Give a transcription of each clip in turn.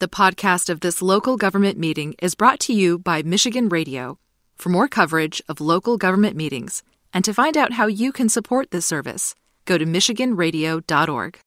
The podcast of this local government meeting is brought to you by Michigan Radio. For more coverage of local government meetings and to find out how you can support this service, go to MichiganRadio.org.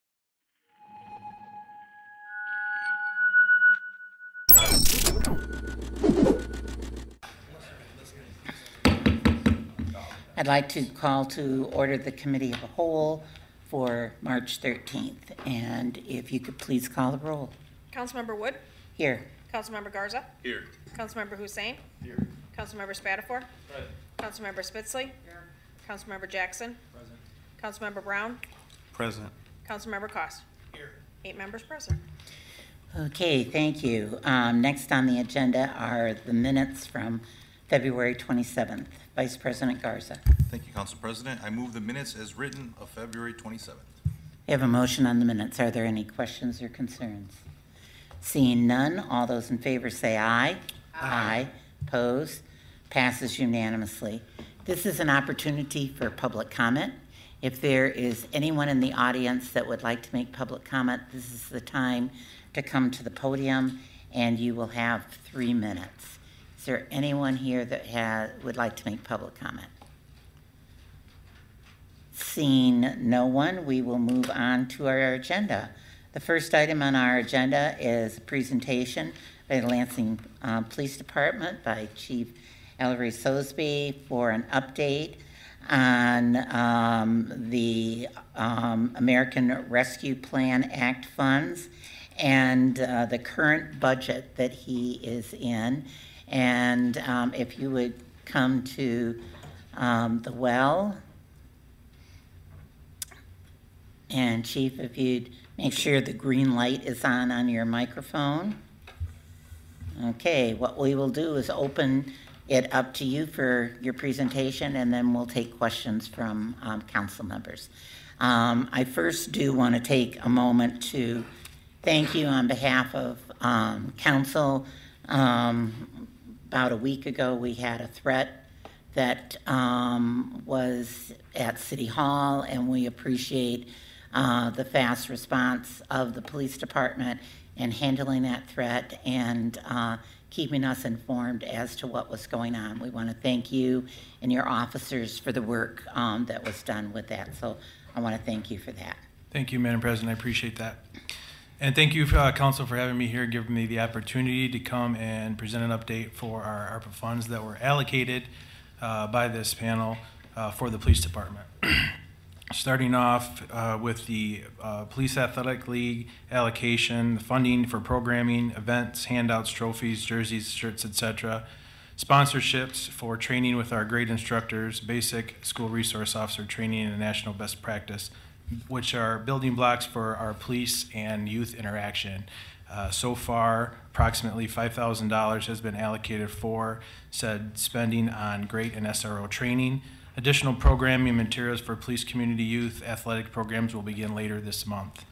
I'd like to call to order the Committee of the Whole for March 13th. And if you could please call the roll. Councilmember Wood, Here. Councilmember Garza, Here. Councilmember Hussain. Here. Councilmember Spadafore. Present. Councilmember Spitzley. Here. Councilmember Jackson. Present. Councilmember Brown. Present. Councilmember Kost. Here. Eight members present. Okay, thank you. Um, Next on the agenda are the minutes from February 27th. Vice President Garza. Thank you, Council President. I move the minutes as written of February 27th. We have a motion on the minutes. Are there any questions or concerns? Seeing none, all those in favor say aye. Aye. Opposed? Passes unanimously. This is an opportunity for public comment. If there is anyone in the audience that would like to make public comment, this is the time to come to the podium, and you will have three minutes. Is there anyone here that ha would like to make public comment? Seeing no one, we will move on to our agenda. The first item on our agenda is a presentation by the Lansing uh, Police Department by Chief Ellery Sosebee for an update on um, the um, American Rescue Plan Act funds and uh, the current budget that he is in. And um, if you would come to um, the well. And Chief, if you'd make sure the green light is on on your microphone. Okay, what we will do is open it up to you for your presentation, and then we'll take questions from um, council members. Um, I first do want to take a moment to thank you on behalf of um, council. Um, about a week ago, we had a threat that um, was at City Hall, and we appreciate uh, the fast response of the police department in handling that threat and uh, keeping us informed as to what was going on. We want to thank you and your officers for the work um, that was done with that. So I want to thank you for that. Thank you, Madam President. I appreciate that. And thank you, uh, Council, for having me here, giving me the opportunity to come and present an update for our ARPA funds that were allocated uh, by this panel uh, for the police department. Starting off uh, with the uh, Police Athletic League allocation, funding for programming, events, handouts, trophies, jerseys, shirts, etc. Sponsorships for training with our great instructors, basic school resource officer training, and national best practice, which are building blocks for our police and youth interaction. Uh, so far, approximately $5,000 has been allocated for said spending on great and SRO training. Additional programming materials for police community youth athletic programs will begin later this month.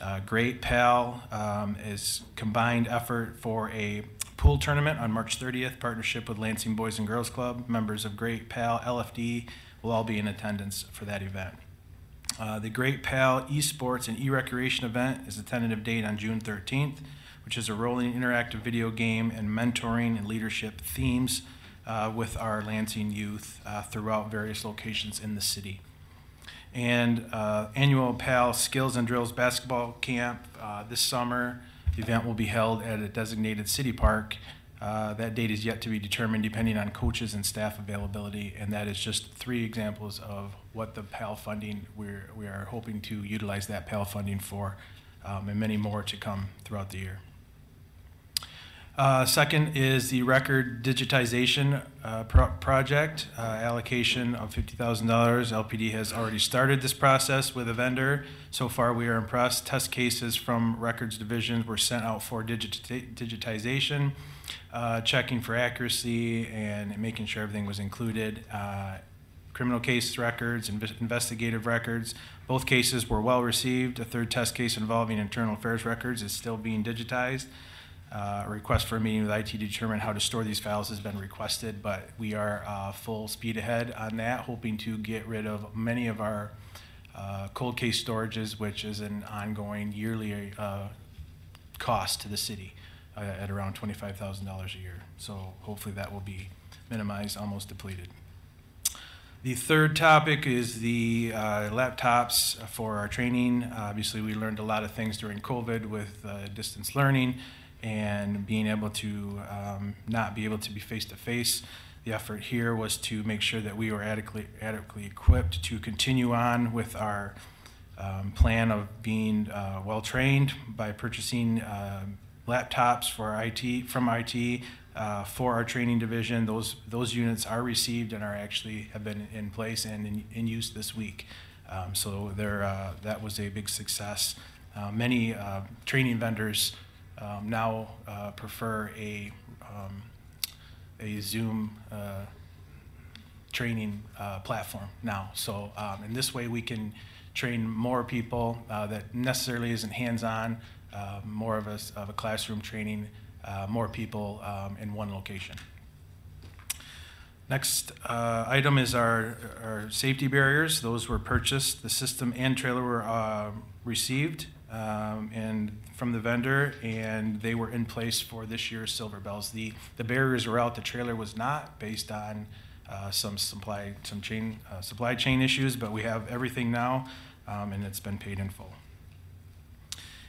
Uh, Great Pal um, is combined effort for a pool tournament on March 30th, partnership with Lansing Boys and Girls Club. Members of Great Pal LFD will all be in attendance for that event. Uh, the Great Pal Esports and E-Recreation event is a tentative date on June 13th, which is a rolling interactive video game and mentoring and leadership themes uh, with our Lansing youth uh, throughout various locations in the city. And uh, annual PAL Skills and Drills basketball camp uh, this summer. The event will be held at a designated city park. Uh, that date is yet to be determined depending on coaches and staff availability, and that is just three examples of what the PAL funding we're, we are hoping to utilize that PAL funding for, um, and many more to come throughout the year. Uh, second is the record digitization uh, pro project, uh, allocation of $50,000. LPD has already started this process with a vendor. So far, we are impressed. Test cases from records divisions were sent out for digit digitization, uh, checking for accuracy and making sure everything was included. Uh, criminal case records, inv investigative records. Both cases were well received. A third test case involving internal affairs records is still being digitized. Uh, a request for a meeting with IT to determine how to store these files has been requested, but we are uh, full speed ahead on that, hoping to get rid of many of our uh, cold case storages, which is an ongoing yearly uh, cost to the city. uh, at around $25,000 a year. So hopefully that will be minimized, almost depleted. The third topic is the uh, laptops for our training. Obviously, we learned a lot of things during COVID with uh, distance learning and being able to um, not be able to be face to face. The effort here was to make sure that we were adequately, adequately equipped to continue on with our um, plan of being uh, well trained by purchasing uh, laptops for IT from IT uh, for our training division. Those those units are received and are actually have been in place and in, in use this week. Um, so there uh, that was a big success. Uh, many uh, training vendors um, now uh, prefer a um, a Zoom uh, training uh, platform now. So um, in this way, we can train more people uh, that necessarily isn't hands-on, uh, more of a, of a classroom training, more people um, in one location. Next uh, item is our, our safety barriers. Those were purchased. The system and trailer were uh, received um, and from the vendor, and they were in place for this year's Silver Bells. The, the barriers were out. The trailer was not, based on uh, some supply some chain uh, supply chain issues, but we have everything now, um, and it's been paid in full.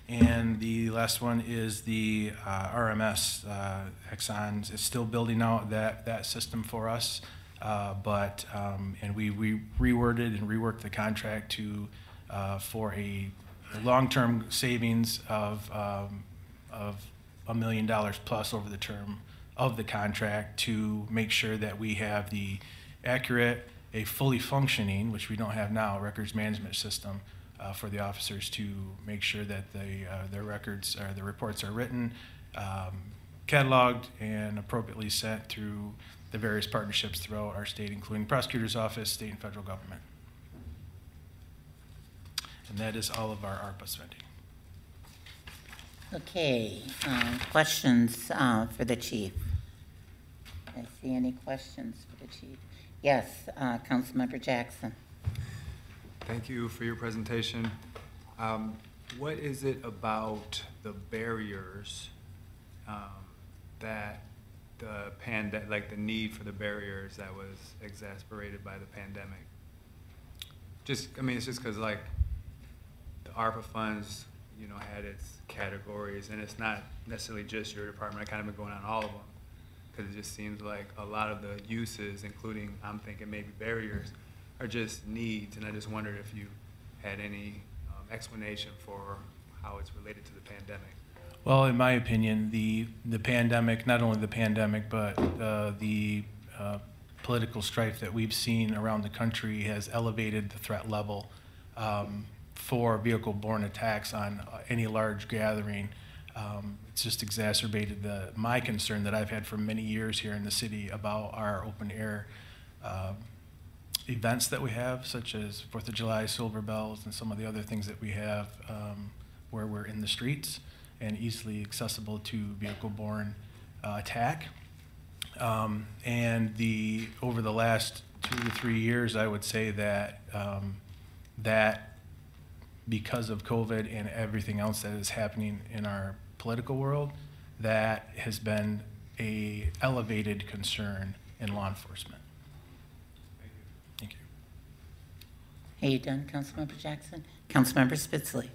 And the last one is the uh, RMS. Uh, Axon is still building out that, that system for us. Uh, But, um, and we we reworded and reworked the contract to, uh, for a long-term savings of, um, of a million dollars plus over the term of the contract to make sure that we have the accurate, a fully functioning, which we don't have now, records management system uh, for the officers to make sure that they, uh, their records, or their reports are written, um, cataloged, and appropriately sent through the various partnerships throughout our state, including prosecutor's office, state and federal government. And that is all of our ARPA spending. Okay, um, questions uh, for the chief? I see any questions for the chief? Yes, uh, Councilmember Jackson. Thank you for your presentation. Um, What is it about the barriers um, that the pand, like the need for the barriers that was exasperated by the pandemic? Just, I mean, it's just because like ARPA funds, you know, had its categories, and it's not necessarily just your department. I kind of been going on all of them because it just seems like a lot of the uses, including I'm thinking maybe barriers, are just needs, and I just wondered if you had any um, explanation for how it's related to the pandemic. Well, in my opinion, the, the pandemic, not only the pandemic, but uh, the uh, political strife that we've seen around the country has elevated the threat level um, for vehicle-borne attacks on uh, any large gathering. Um, It's just exacerbated the, my concern that I've had for many years here in the city about our open-air um, events that we have, such as Fourth of July, Silver Bells, and some of the other things that we have um, where we're in the streets and easily accessible to vehicle-borne uh, attack. Um, and the over the last two to three years, I would say that um, that because of COVID and everything else that is happening in our political world, that has been a elevated concern in law enforcement. Thank you. Are you Hey you done, Councilmember Jackson? Councilmember Spitzley.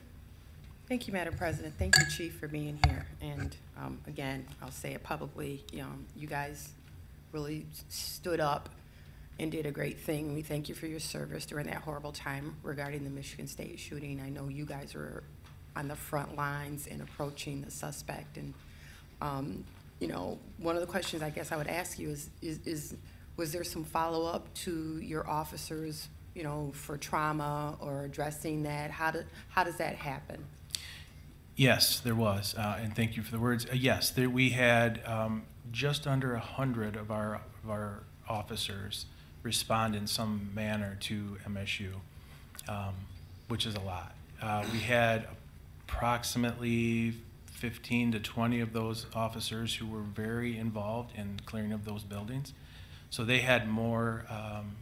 Thank you, Madam President. Thank you, Chief, for being here. And um, again, I'll say it publicly, you know, you guys really stood up and did a great thing. We thank you for your service during that horrible time regarding the Michigan State shooting. I know you guys were on the front lines in approaching the suspect. And, um, you know, one of the questions I guess I would ask you is, is, is was there some follow-up to your officers, you know, for trauma or addressing that? How do, how does that happen? Yes, there was, uh, and thank you for the words. Uh, yes, there, we had um, just under a hundred of our of our officers respond in some manner to MSU, um, which is a lot. Uh, we had approximately 15 to 20 of those officers who were very involved in clearing of those buildings, so they had more. Um,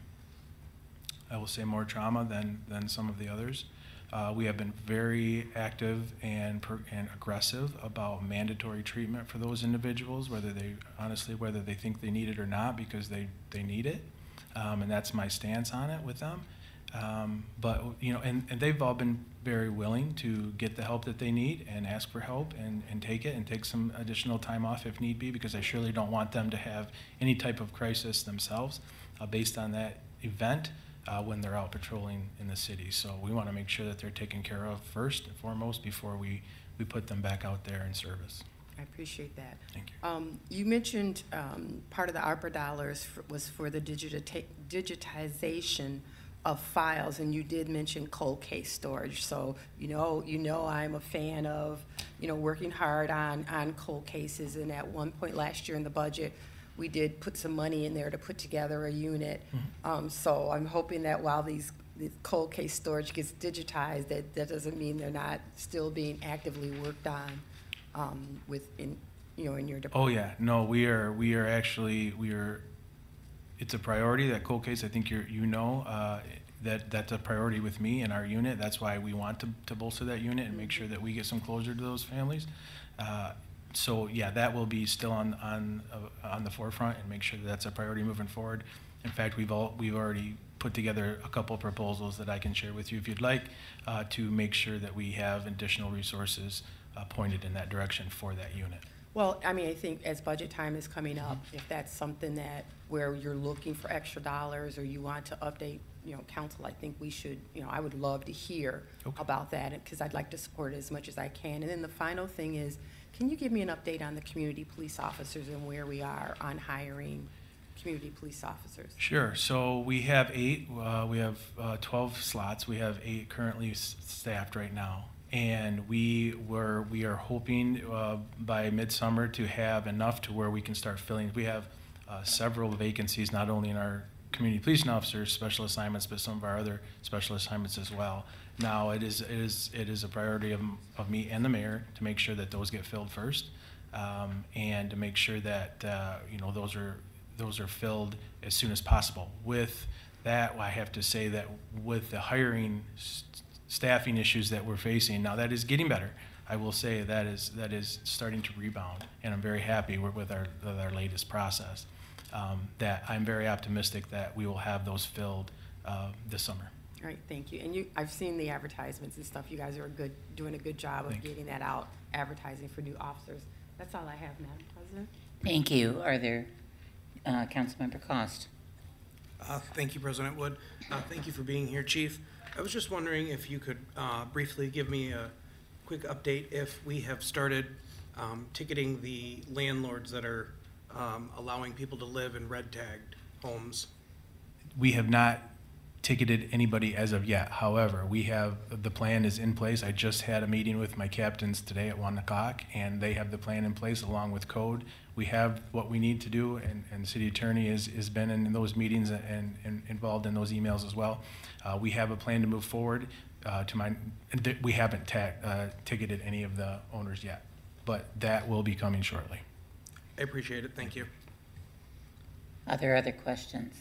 I will say more trauma than than some of the others. Uh, we have been very active and, per- and aggressive about mandatory treatment for those individuals, whether they, honestly, whether they think they need it or not, because they, they need it. Um, and that's my stance on it with them. Um, but, you know, and, and they've all been very willing to get the help that they need and ask for help and, and take it and take some additional time off if need be, because I surely don't want them to have any type of crisis themselves uh, based on that event uh, when they're out patrolling in the city. So we want to make sure that they're taken care of first and foremost before we, we put them back out there in service. I appreciate that. Thank you. Um, You mentioned um, part of the ARPA dollars f- was for the digita- digitization of files, and you did mention cold case storage. So, you know, you know I'm a fan of, you know, working hard on, on cold cases. And at one point last year in the budget, we did put some money in there to put together a unit. Um, So I'm hoping that while these, the cold case storage gets digitized, that, that doesn't mean they're not still being actively worked on um, within, you know, in your Oh, yeah, no, we are, we are actually, we are, it's a priority, that cold case, I think you're, you know, uh, that, that's a priority with me and our unit, that's why we want to, to bolster that unit and make sure that we get some closure to those families. Uh, So, yeah, that will be still on, on, uh, on the forefront and make sure that that's a priority moving forward. In fact, we've all, we've already put together a couple proposals that I can share with you if you'd like, uh, to make sure that we have additional resources uh, pointed in that direction for that unit. Well, I mean, I think as budget time is coming up, if that's something that, where you're looking for extra dollars or you want to update, you know, council, I think we should, you know, I would love to hear Okay. about that, because I'd like to support it as much as I can. And then the final thing is, can you give me an update on the community police officers and where we are on hiring community police officers? Sure. So we have eight, uh, we have uh, 12 slots. We have eight currently staffed right now. And we were, we are hoping uh, by midsummer to have enough to where we can start filling. We have uh, several vacancies, not only in our community policing officers, special assignments, but some of our other special assignments as well. Now, it is, it is, it is a priority of, of me and the mayor to make sure that those get filled first. um, And to make sure that, uh, you know, those are, those are filled as soon as possible. With that, I have to say that with the hiring staffing issues that we're facing, now that is getting better. I will say that is, that is starting to rebound, and I'm very happy with, with our, with our latest process. Um, That I'm very optimistic that we will have those filled uh, this summer. All right, thank you. And you, I've seen the advertisements and stuff. You guys are good, doing a good job of Thank you. getting that out, advertising for new officers. That's all I have, Madam President. Thank you. Are there, uh, Councilmember Kost? Uh, Thank you, President Wood. Uh, Thank you for being here, Chief. I was just wondering if you could uh, briefly give me a quick update if we have started um, ticketing the landlords that are um, allowing people to live in red-tagged homes. We have not ticketed anybody as of yet. However, we have, the plan is in place. I just had a meeting with my captains today at one o'clock, and they have the plan in place along with code. We have what we need to do, and, and city attorney has, has been in those meetings and, and involved in those emails as well. Uh, we have a plan to move forward. Uh, to my, th- we haven't ta- uh, ticketed any of the owners yet, but that will be coming shortly. I appreciate it, thank you. Are there other questions?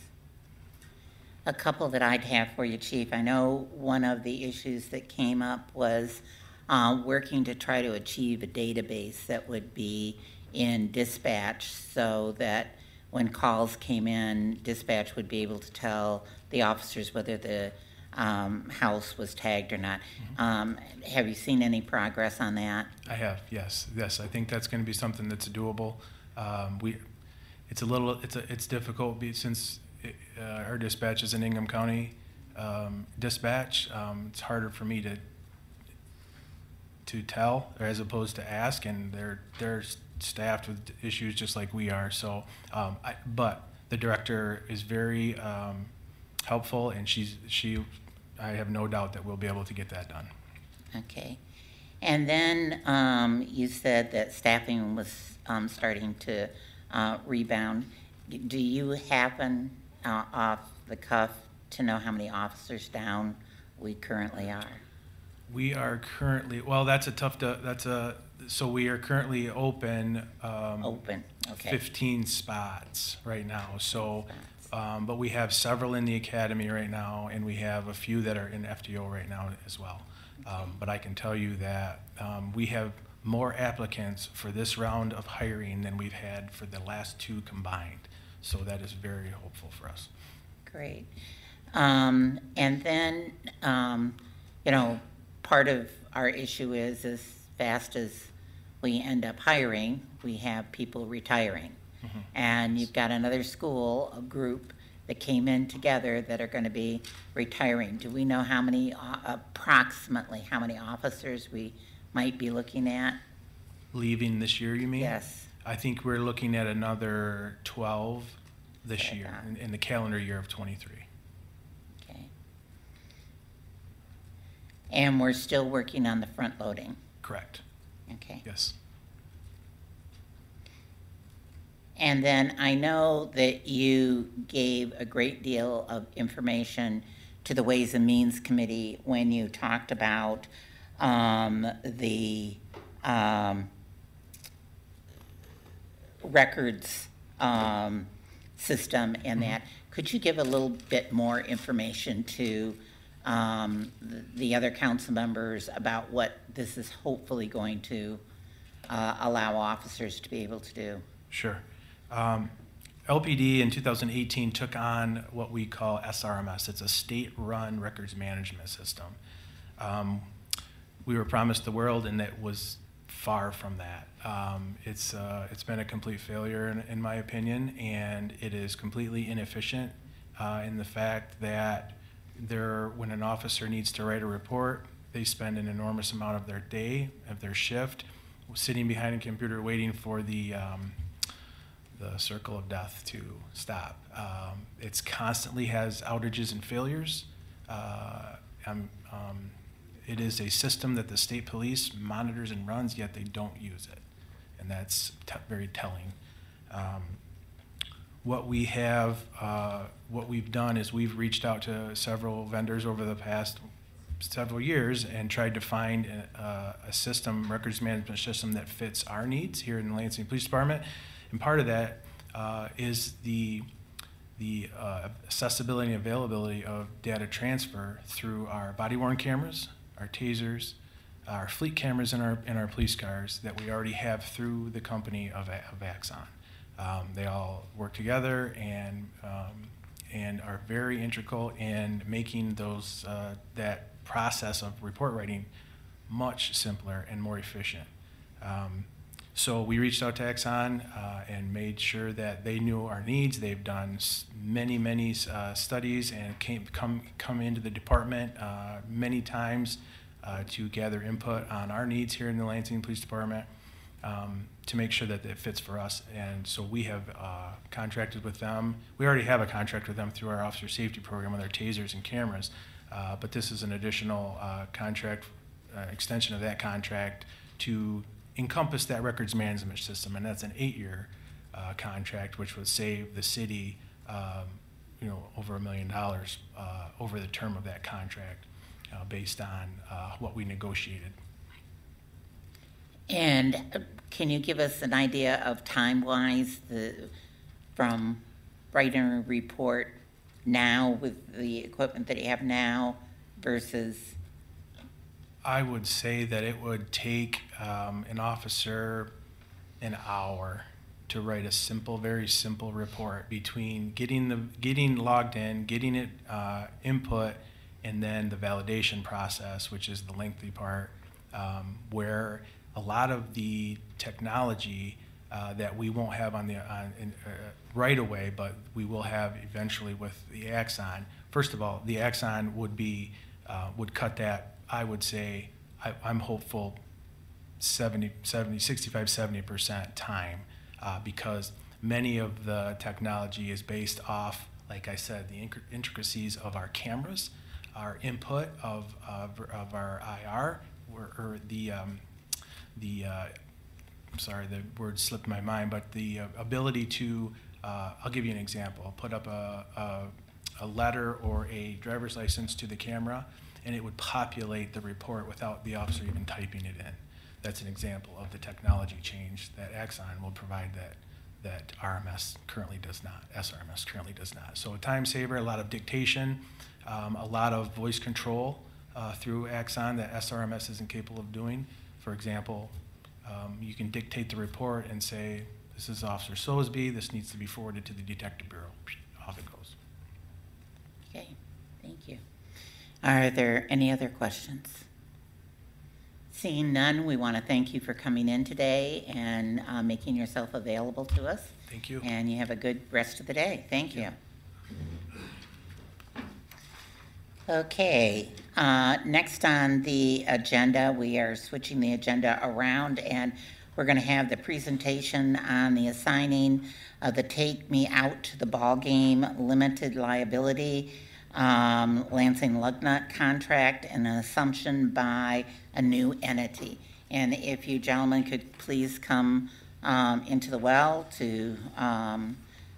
A couple that I'd have for you, Chief. I know one of the issues that came up was uh, working to try to achieve a database that would be in dispatch so that when calls came in, dispatch would be able to tell the officers whether the um, house was tagged or not. Um, Have you seen any progress on that? I have, yes, yes. I think that's going to be something that's doable. Um, we, it's a little, it's a, it's difficult since uh, our dispatch is in Ingham County um, dispatch. Um, it's harder for me to to tell as opposed to ask, and they're they're staffed with issues just like we are. So, um, I, but the director is very um, helpful, and she's she. I have no doubt that we'll be able to get that done. Okay. And then um, you said that staffing was um, starting to uh, rebound. Do you happen uh, off the cuff to know how many officers down we currently are? We are currently, well, that's a tough, to- that's a, so we are currently open. um, Open, okay. 15 spots right now, so, um, but we have several in the academy right now, and we have a few that are in FTO right now as well. Um, But I can tell you that um, we have more applicants for this round of hiring than we've had for the last two combined. So that is very hopeful for us. Great. Um, and then, um, you know, part of our issue is as fast as we end up hiring, we have people retiring. And you've got another school, a group that came in together that are going to be retiring. Do we know how many, uh, approximately, how many officers we might be looking at? Leaving this year, you mean? Yes. I think we're looking at another 12 this year, in- in the calendar year of '23. Okay. And we're still working on the front loading, Correct, okay? yes. And then I know that you gave a great deal of information to the Ways and Means Committee when you talked about um, the um, records um, system and that. Could you give a little bit more information to um, the- the other council members about what this is hopefully going to uh, allow officers to be able to do? Sure. Um, LPD in 2018 took on what we call SRMS. It's a state-run records management system. Um, we were promised the world, and it was far from that. Um, it's uh, it's been a complete failure, in, in my opinion, and it is completely inefficient uh, in the fact that there, when an officer needs to write a report, they spend an enormous amount of their day, of their shift, sitting behind a computer waiting for the um, the circle of death to stop. Um, it's constantly has outages and failures. Uh, um, it is a system that the state police monitors and runs, yet they don't use it, and that's te- very telling. Um, what we have, uh, what we've done is we've reached out to several vendors over the past several years and tried to find a, a system, records management system that fits our needs here in the Lansing Police Department. And part of that uh, is the the uh, accessibility and availability of data transfer through our body worn cameras, our tasers, our fleet cameras in our in our police cars that we already have through the company of, of Axon. Um, they all work together and um, and are very integral in making those uh, that process of report writing much simpler and more efficient. Um, so we reached out to Axon uh, and made sure that they knew our needs. They've done many, many uh, studies and came come come into the department uh, many times uh, to gather input on our needs here in the Lansing Police Department um, to make sure that it fits for us. And so we have uh, contracted with them. We already have a contract with them through our officer safety program with our tasers and cameras. Uh, but this is an additional uh, contract, uh, extension of that contract to encompass that records management system. And that's an eight-year uh, contract, which would save the city, um, you know, over a million dollars over the term of that contract, uh, based on uh, what we negotiated. And uh, can you give us an idea of time-wise, the, from writing a report now with the equipment that you have now versus, I would say that it would take um, an officer an hour to write a simple, very simple report between getting the getting logged in, getting it uh, input, and then the validation process, which is the lengthy part, um, where a lot of the technology uh, that we won't have on the on, in, uh, right away, but we will have eventually with the Axon. First of all, the Axon would be uh, would cut that. I would say I, I'm hopeful 70, 70, 65, 70% time uh, because many of the technology is based off, like I said, the intricacies of our cameras, our input of, of, of our IR, or, or the, um, the uh, sorry, the word slipped my mind, but the uh, ability to, uh, I'll give you an example. I'll put up a, a, a letter or a driver's license to the camera, and it would populate the report without the officer even typing it in. That's an example of the technology change that Axon will provide that, that RMS currently does not, SRMS currently does not. So a time saver, a lot of dictation, um, a lot of voice control uh, through Axon that SRMS isn't capable of doing. For example, um, you can dictate the report and say, this is Officer Sosebee, this needs to be forwarded to the Detective Bureau. Off it goes. Okay, thank you. Are there any other questions? Seeing none, we want to thank you for coming in today and uh, making yourself available to us. Thank you. And you have a good rest of the day. Thank you. Okay, uh, next on the agenda, we are switching the agenda around and we're going to have the presentation on the assigning of the Take Me Out to the Ball Game limited liability um, Lansing Lugnut contract and an assumption by a new entity. And if you gentlemen could please come um, into the well to um,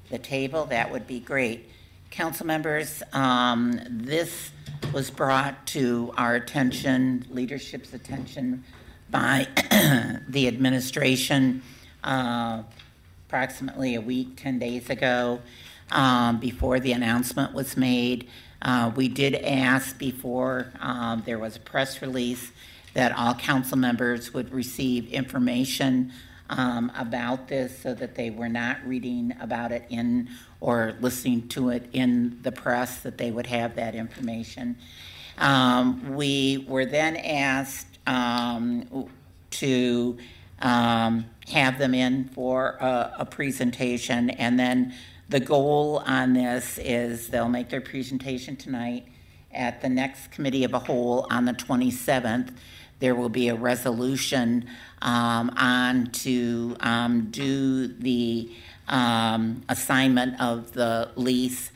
the table, that would be great. Council members, um, this was brought to our attention, leadership's attention, by the administration uh, approximately a week, 10 days ago, um, before the announcement was made. Uh, we did ask before um, there was a press release that all council members would receive information um, about this so that they were not reading about it in or listening to it in the press, that they would have that information. Um, we were then asked um, to um, have them in for a, a presentation, and then the goal on this is they'll make their presentation tonight. At the next committee of a whole on the 27th, there will be a resolution um, on to um, do the um, assignment of the lease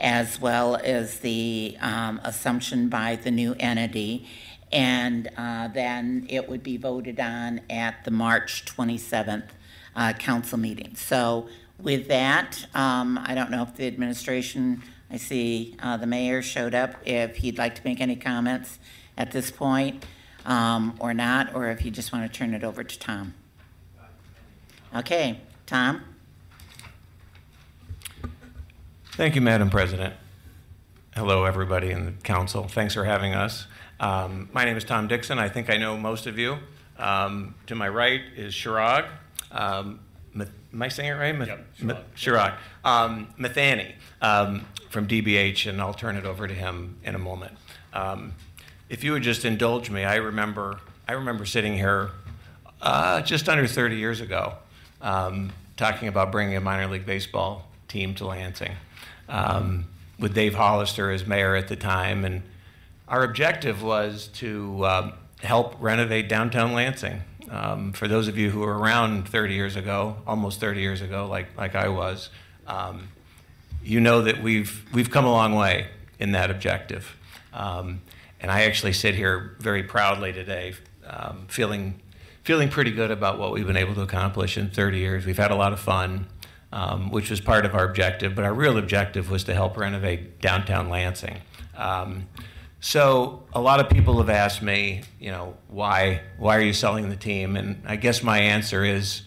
as well as the um, assumption by the new entity. And uh, then it would be voted on at the March 27th uh, council meeting. So with that, um, I don't know if the administration, I see uh, the mayor showed up, if he'd like to make any comments at this point um, or not, or if you just want to turn it over to Tom. Okay, Tom? Thank you, Madam President. Hello, everybody in the council. Thanks for having us. Um, my name is Tom Dixon. I think I know most of you. Um, to my right is Shirag. Um, am I saying it right? Yep, Shirag. Um, Mathany um, from DBH, and I'll turn it over to him in a moment. Um, if you would just indulge me, I remember I remember sitting here uh, just under 30 years ago, um, talking about bringing a minor league baseball team to Lansing, um, with Dave Hollister as mayor at the time, and our objective was to um, help renovate downtown Lansing. Um, for those of you who were around 30 years ago, almost 30 years ago, like like I was, um, you know that we've we've come a long way in that objective. Um, and I actually sit here very proudly today, feeling feeling pretty good about what we've been able to accomplish in 30 years. We've had a lot of fun, um, which was part of our objective, but our real objective was to help renovate downtown Lansing. Um, so a lot of people have asked me, you know, why why are you selling the team? And I guess my answer is,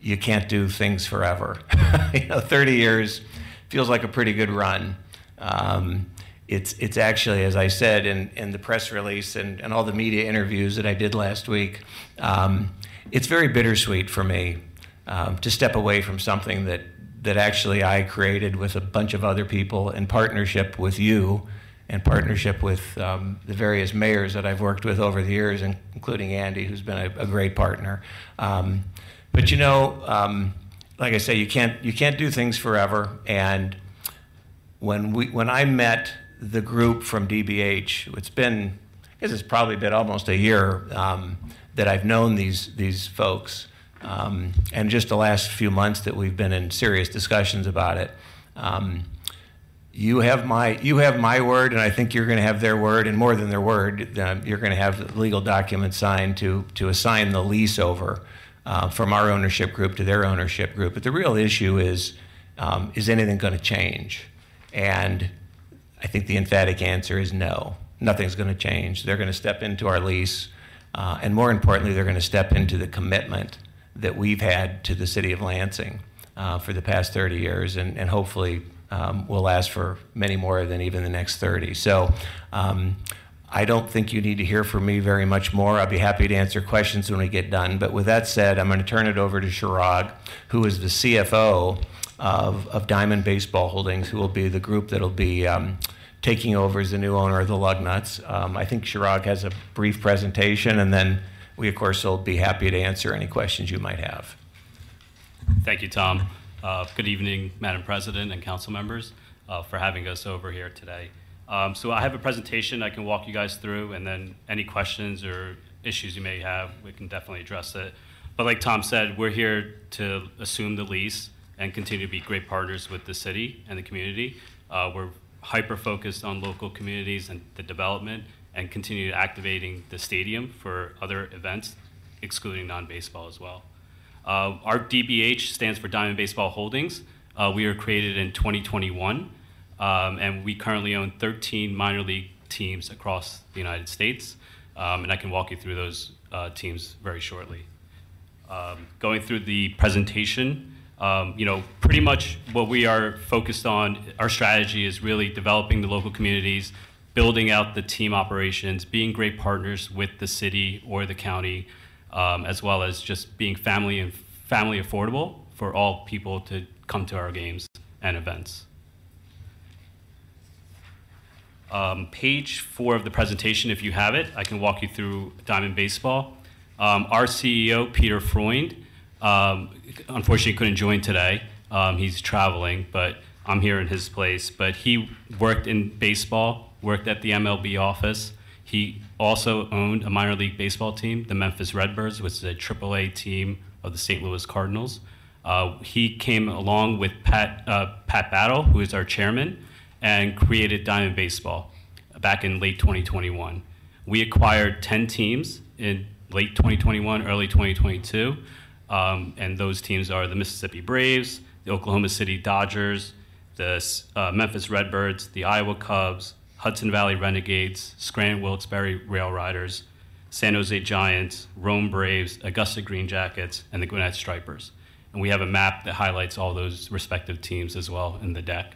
you can't do things forever. you know, 30 years feels like a pretty good run. Um, it's, it's actually, as I said in, in the press release and, and all the media interviews that I did last week, um, it's very bittersweet for me um, to step away from something that, that actually I created with a bunch of other people in partnership with you and partnership with um, the various mayors that I've worked with over the years, including Andy, who's been a, a great partner. Um, but you know, um, like I say, you can't, you can't do things forever. And when, we, when I met the group from DBH. It's been, I guess it's probably been almost a year um, that I've known these these folks, um, and just the last few months that we've been in serious discussions about it. Um, you have my you have my word, and I think you're going to have their word, and more than their word, uh, you're going to have legal documents signed to to assign the lease over uh, from our ownership group to their ownership group. But the real issue is, um, is anything going to change? And I think the emphatic answer is no. Nothing's going to change. They're going to step into our lease, uh, and more importantly, they're going to step into the commitment that we've had to the city of Lansing uh, for the past 30 years, and, and hopefully um, will last for many more than even the next 30. So um, I don't think you need to hear from me very much more. I'll be happy to answer questions when we get done. But with that said, I'm going to turn it over to Shirag, who is the CFO of, of Diamond Baseball Holdings, who will be the group that'll be um, taking over as the new owner of the Lugnuts. Um, I think Shirag has a brief presentation, and then we, of course, will be happy to answer any questions you might have. Thank you, Tom. Uh, Good evening, Madam President and council members, uh, for having us over here today. Um, So I have a presentation I can walk you guys through, and then any questions or issues you may have, we can definitely address it. But like Tom said, we're here to assume the lease and continue to be great partners with the city and the community. Uh, We're hyper-focused on local communities and the development, and continue activating the stadium for other events, excluding non-baseball as well. Uh, Our DBH stands for Diamond Baseball Holdings. Uh, We were created in 2021, um, and we currently own 13 minor league teams across the United States. Um, And I can walk you through those uh, teams very shortly. Um, Going through the presentation, um, you know, pretty much what we are focused on, our strategy is really developing the local communities, building out the team operations, being great partners with the city or the county, um, as well as just being family and family affordable for all people to come to our games and events. Um, page four of the presentation, if you have it, I can walk you through Diamond Baseball. Um, our CEO, Peter Freund, um, unfortunately couldn't join today. Um, he's traveling, but I'm here in his place. But he worked in baseball, worked at the MLB office. He also owned a minor league baseball team, the Memphis Redbirds, which is a AAA team of the St. Louis Cardinals. Uh, he came along with Pat, uh, Pat Battle, who is our chairman, and created Diamond Baseball back in late 2021. We acquired 10 teams in late 2021, early 2022, um, and those teams are the Mississippi Braves, the Oklahoma City Dodgers, the uh, Memphis Redbirds, the Iowa Cubs, Hudson Valley Renegades, Scranton Wilkes-Barre Rail Riders, San Jose Giants, Rome Braves, Augusta Green Jackets, and the Gwinnett Stripers. And we have a map that highlights all those respective teams as well in the deck.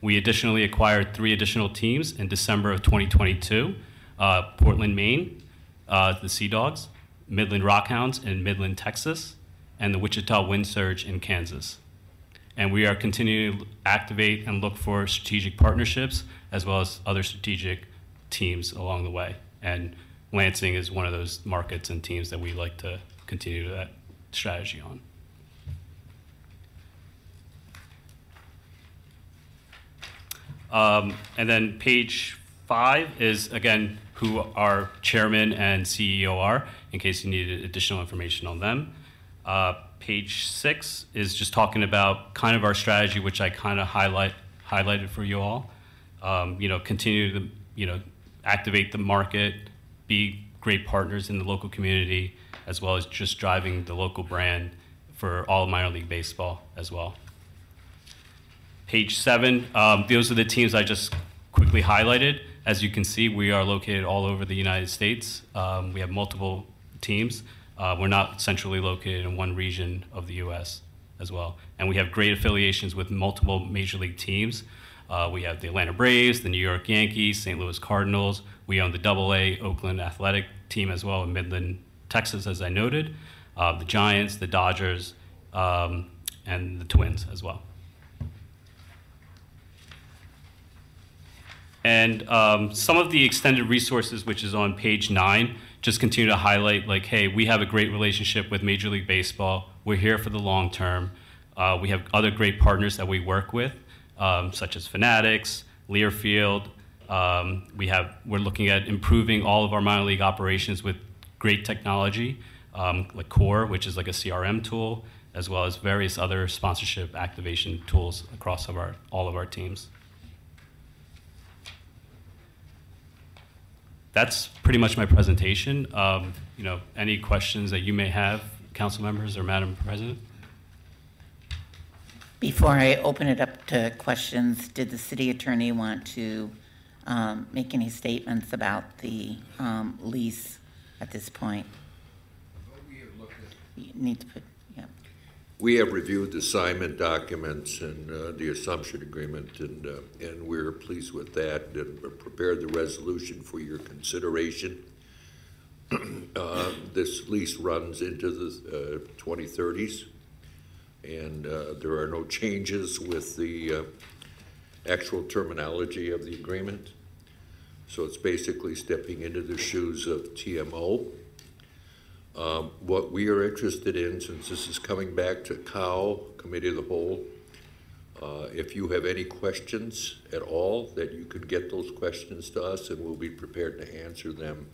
We additionally acquired three additional teams in December of 2022 uh, Portland, Maine, uh, the Sea Dogs, Midland Rockhounds in Midland, Texas, and the Wichita Wind Surge in Kansas. And we are continuing to activate and look for strategic partnerships as well as other strategic teams along the way. And Lansing is one of those markets and teams that we like to continue that strategy on. Um, and then page five is again who our chairman and CEO are, in case you needed additional information on them. Uh, page six is just talking about kind of our strategy, which I kind of highlight highlighted for you all. Um, you know, continue to you know activate the market, be great partners in the local community, as well as just driving the local brand for all minor league baseball as well. Page seven, um, those are the teams I just quickly highlighted. As you can see, we are located all over the United States. Um, we have multiple teams. Uh, we're not centrally located in one region of the U.S. as well. And we have great affiliations with multiple major league teams. Uh, we have the Atlanta Braves, the New York Yankees, St. Louis Cardinals. We own the Double A Oakland Athletic team as well in Midland, Texas, as I noted. Uh, the Giants, the Dodgers, um, and the Twins as well. And um, some of the extended resources, which is on page nine, just continue to highlight like, hey, we have a great relationship with Major League Baseball. We're here for the long term. Uh, we have other great partners that we work with, um, such as Fanatics, Learfield. Um, we have, we're looking at improving all of our minor league operations with great technology, um, like KORE, which is like a CRM tool, as well as various other sponsorship activation tools across of our, all of our teams. that's pretty much my presentation. Um, you know, any questions that you may have, council members or Madam President? Before I open it up to questions, did the city attorney want to um, make any statements about the um, lease at this point? Need to put, yeah. we have reviewed the assignment documents and uh, the assumption agreement, and, uh, and we're pleased with that, and prepared the resolution for your consideration. Uh, This lease runs into the uh, 2030s, and uh, there are no changes with the uh, actual terminology of the agreement. So it's basically stepping into the shoes of TMO. Um, What we are interested in, since this is coming back to COW, Committee of the Whole, uh, if you have any questions at all, that you could get those questions to us, and we'll be prepared to answer them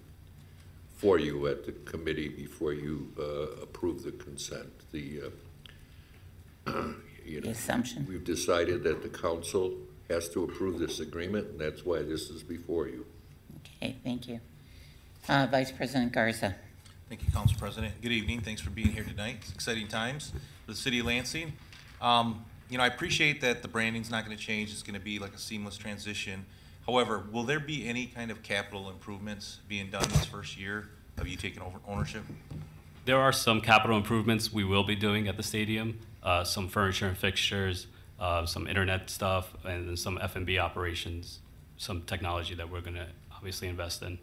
for you at the committee before you uh, approve the consent. The, uh, you The know, assumption. we've decided that the council has to approve this agreement, and that's why this is before you. Okay, thank you. Uh, Vice President Garza. Thank you, Council President. Good evening. Thanks for being here tonight. It's exciting times for the city of Lansing. Um, You know, I appreciate that the branding's not going to change. It's going to be like a seamless transition. However, will there be any kind of capital improvements being done this first year of you taking over ownership? There are some capital improvements we will be doing at the stadium, uh, some furniture and fixtures, uh, some internet stuff, and then some F&B operations, some technology that we're going to obviously invest in.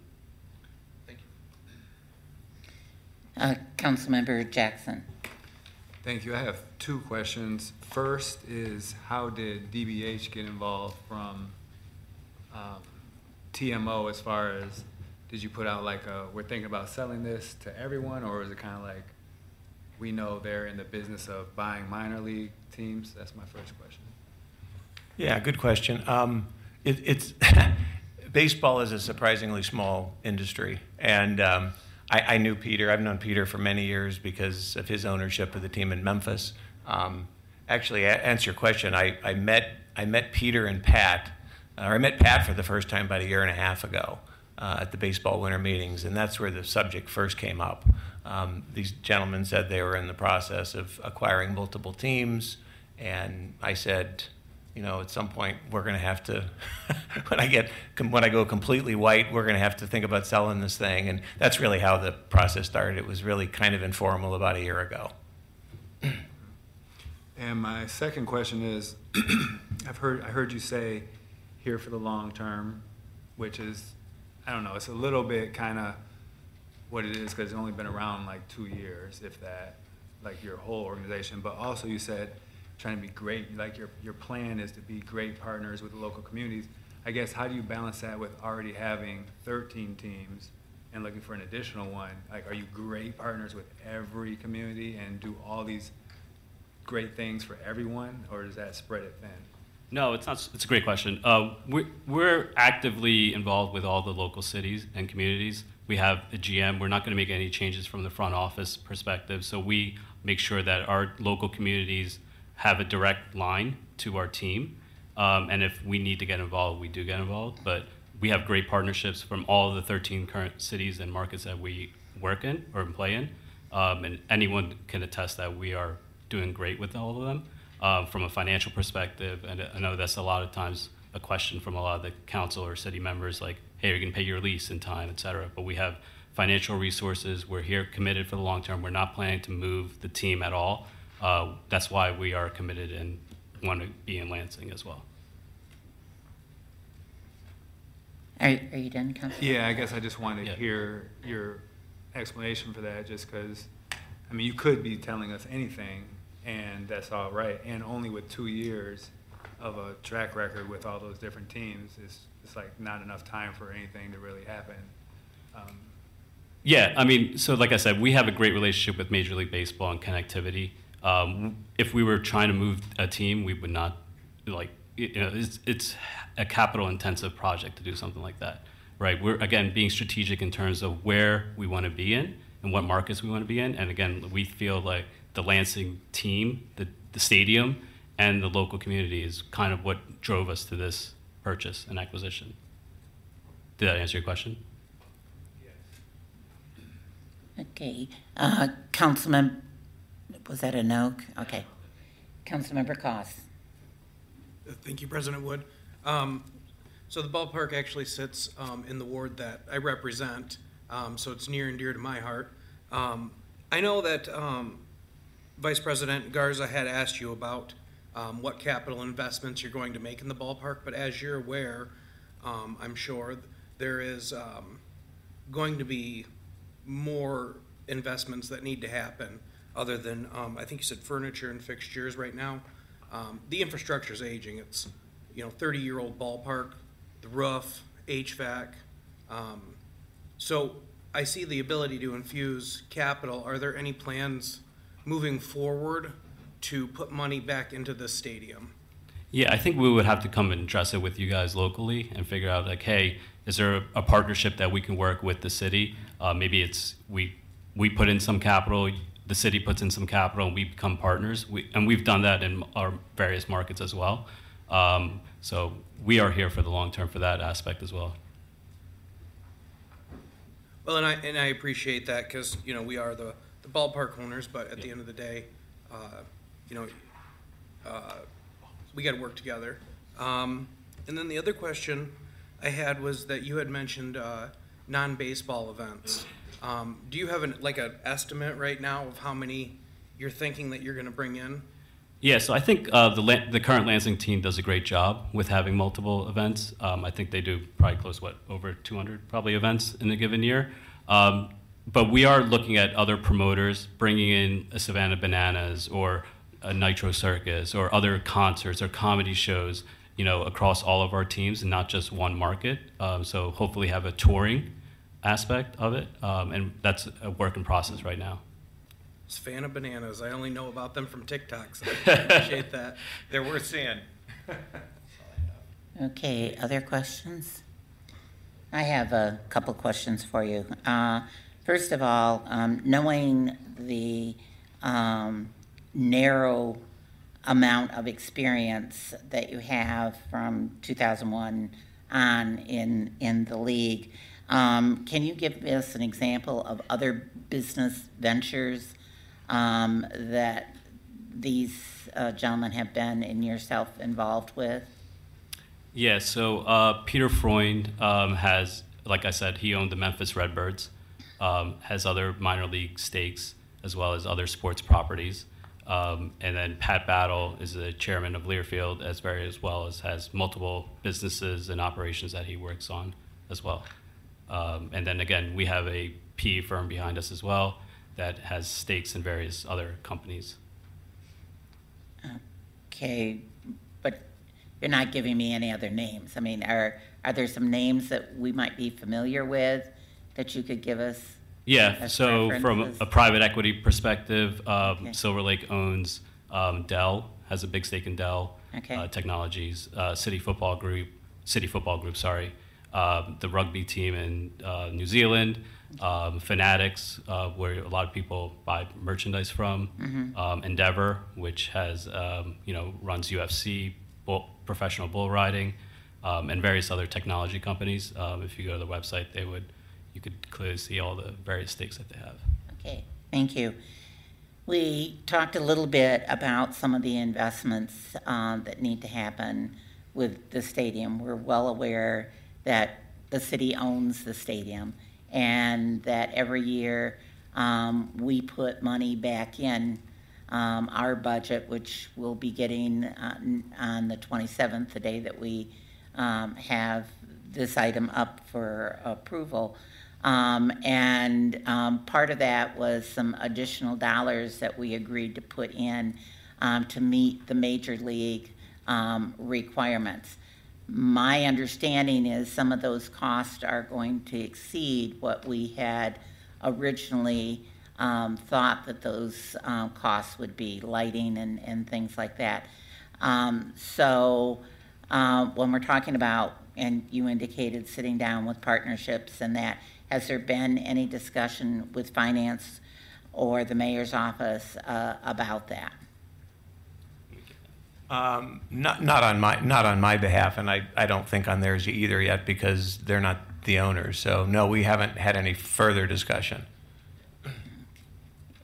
Thank you. Uh, Councilmember Jackson. Thank you. I have two questions. First is, how did DBH get involved from um, TMO as far as, did you put out like a, we're thinking about selling this to everyone, or is it kind of like, we know they're in the business of buying minor league teams? That's my first question. Yeah, good question. Um, it, it's baseball is a surprisingly small industry, and um, I, I knew Peter. I've known Peter for many years because of his ownership of the team in Memphis. Um, actually, to answer your question, I, I met I met Peter and Pat, uh, or I met Pat for the first time about a year and a half ago uh, at the baseball winter meetings, and that's where the subject first came up. Um, these gentlemen said they were in the process of acquiring multiple teams, and I said, you know, at some point we're going to have to, when I get when I go completely white, we're going to have to think about selling this thing, and that's really how the process started. It was really kind of informal about a year ago. And my second question is, I've heard, I heard you say here for the long term, which is, I don't know, it's a little bit kind of what it is because it's only been around like two years, if that, like your whole organization. But also you said trying to be great, like your, your plan is to be great partners with the local communities. I guess how do you balance that with already having 13 teams and looking for an additional one? Like, are you great partners with every community and do all these great things for everyone, or does that spread it thin? No, it's not. It's a great question. Uh, we're, we're actively involved with all the local cities and communities. We have a GM. We're not going to make any changes from the front office perspective. So we make sure that our local communities have a direct line to our team. Um, and if we need to get involved, we do get involved. But we have great partnerships from all of the 13 current cities and markets that we work in or play in. Um, and anyone can attest that we are doing great with all of them um, from a financial perspective. And I know that's a lot of times a question from a lot of the council or city members, like, hey, are you going to pay your lease in time, et cetera. But we have financial resources. We're here committed for the long term. We're not planning to move the team at all. Uh, that's why we are committed and want to be in Lansing as well. Are, are you done, Councilman? Yeah, I guess I just wanted to hear your explanation for that, just because, I mean, you could be telling us anything, and that's all right, and only with two years of a track record with all those different teams, it's, it's like not enough time for anything to really happen. Um, Yeah, I mean, so like I said, we have a great relationship with Major League Baseball and connectivity. Um, if we were trying to move a team, we would not like you know it's, it's a capital intensive project to do something like that, right? We're again being strategic in terms of where we want to be in and what markets we want to be in, and again, we feel like the Lansing team, the the stadium, and the local community is kind of what drove us to this purchase and acquisition. Did that answer your question? Okay, uh, Councilman, was that a no? Okay. Councilmember Kost. Uh, Thank you, President Wood. Um, So the ballpark actually sits um, in the ward that I represent, um, so it's near and dear to my heart. Um, I know that um, Vice President Garza had asked you about um, what capital investments you're going to make in the ballpark, but as you're aware, um, I'm sure, there is um, going to be more investments that need to happen other than, um, I think you said furniture and fixtures right now. Um, The is aging. It's, you know, 30-year-old ballpark, the roof, HVAC. So I see the ability to infuse capital. Are there any plans moving forward to put money back into the stadium? Yeah, I think we would have to come and address it with you guys locally and figure out like, hey, is there a, a partnership that we can work with the city? Uh, maybe it's we we put in some capital, the city puts in some capital, and we become partners. We, and we've done that in our various markets as well. Um, so we are here for the long term for that aspect as well. Well, and I, and I appreciate that because, you know, we are the, the ballpark owners, but at the end of the day, uh, you know, uh, we got to work together. Um, and then the other question I had was that you had mentioned uh, non-baseball events. Um, do you have an, like an estimate right now of how many you're thinking that you're going to bring in? Yeah, so I think uh, the the current Lansing team does a great job with having multiple events. Um, I think they do probably close what over 200 probably events in a given year. Um, but we are looking at other promoters bringing in a Savannah Bananas or a Nitro Circus or other concerts or comedy shows, you know, across all of our teams and not just one market. Um, so hopefully have a touring aspect of it, um, and that's a work in process right now. Savannah Bananas. I only know about them from TikTok, so I appreciate that. They're worth seeing. Okay, other questions? I have a couple questions for you. Uh, First of all, um, knowing the um, narrow amount of experience that you have from 2001 on in, in the league, um, can you give us an example of other business ventures um, that these uh, gentlemen have been and yourself involved with? Yeah, so uh, Peter Freund um, has, like I said, he owned the Memphis Redbirds, um, has other minor league stakes as well as other sports properties. Um, and then Pat Battle is the chairman of Learfield, as very as well as has multiple businesses and operations that he works on as well. Um, and then again, we have a PE firm behind us as well that has stakes in various other companies. Okay, but you're not giving me any other names. I mean, are, are there some names that we might be familiar with that you could give us? Yeah, as so from a, a private equity perspective, um, Okay. Silver Lake owns um, Dell, has a big stake in Dell Okay. uh, Technologies, uh, City Football Group, City Football Group, sorry, um, the rugby team in uh, New Zealand, um, Fanatics, uh, where a lot of people buy merchandise from, Mm-hmm. um, Endeavor, which has um, you know runs UFC, bull, professional bull riding, um, and various other technology companies. Um, if you go to the website, they would you could clearly see all the various stakes that they have. Okay, thank you. We talked a little bit about some of the investments um, that need to happen with the stadium. We're well aware that the city owns the stadium and that every year um, we put money back in um, our budget, which we'll be getting on, on the 27th, the day that we um, have this item up for approval. Um, and um, part of that was some additional dollars that we agreed to put in um, to meet the major league um, requirements. My understanding is some of those costs are going to exceed what we had originally um, thought that those um, costs would be, lighting and, and things like that. So um, when we're talking about, and you indicated sitting down with partnerships and that, has there been any discussion with finance or the mayor's office uh, about that? Um, Not, not on my, not on my behalf, and I, I don't think on theirs either yet, because they're not the owners. So, no, we haven't had any further discussion.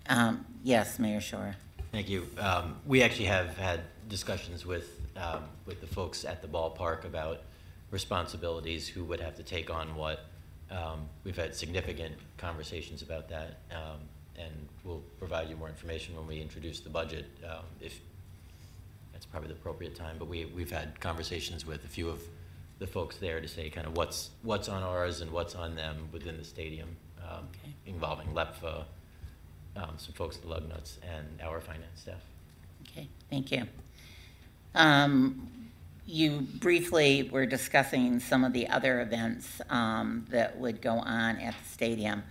Um, yes, Mayor Schor. Thank you. Um, We actually have had discussions with, um, with the folks at the ballpark about responsibilities, who would have to take on what. Um, We've had significant conversations about that. Um, and we'll provide you more information when we introduce the budget, um, if that's probably the appropriate time. But we, we've had conversations with a few of the folks there to say kind of what's, what's on ours and what's on them within the stadium, um, Okay. involving LEPFA, um, some folks at the Lugnuts, and our finance staff. Okay, thank you. Um, You briefly were discussing some of the other events um, that would go on at the stadium.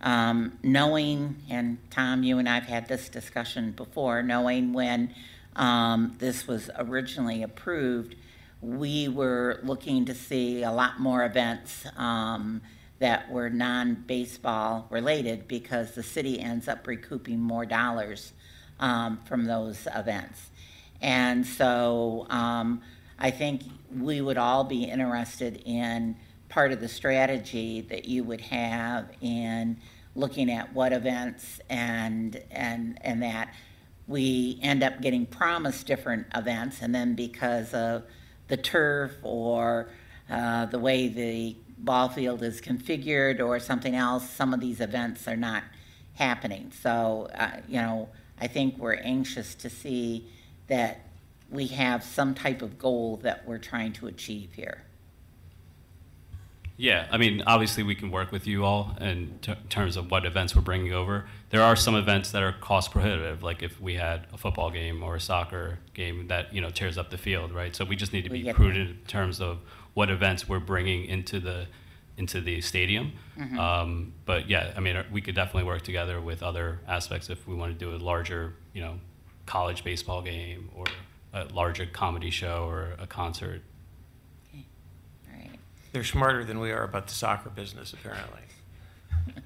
Um, Knowing, and Tom, you and I have had this discussion before, knowing when um, this was originally approved, we were looking to see a lot more events um, that were non-baseball related because the city ends up recouping more dollars um, from those events. And so um, I think we would all be interested in part of the strategy that you would have in looking at what events and, and, and that we end up getting promised different events, and then because of the turf or uh, the way the ball field is configured or something else, some of these events are not happening. So, uh, you know, I think we're anxious to see that we have some type of goal that we're trying to achieve here. Yeah, I mean, obviously we can work with you all in ter- terms of what events we're bringing over. There are some events that are cost prohibitive, like if we had a football game or a soccer game that you know tears up the field, right? So we just need to be prudent in terms of what events we're bringing into the into the stadium. Mm-hmm. Um, but yeah, I mean, we could definitely work together with other aspects if we want to do a larger, you know, college baseball game or a larger comedy show or a concert. All right. They're smarter than we are about the soccer business, apparently.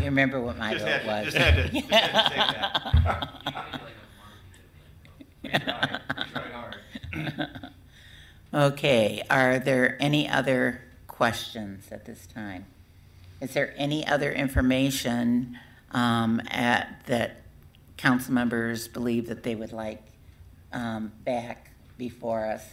You remember what my Just vote had was? to- just had to- just had to say that. Okay, are there any other questions at this time? Is there any other information um, at, that council members believe that they would like um, back before us?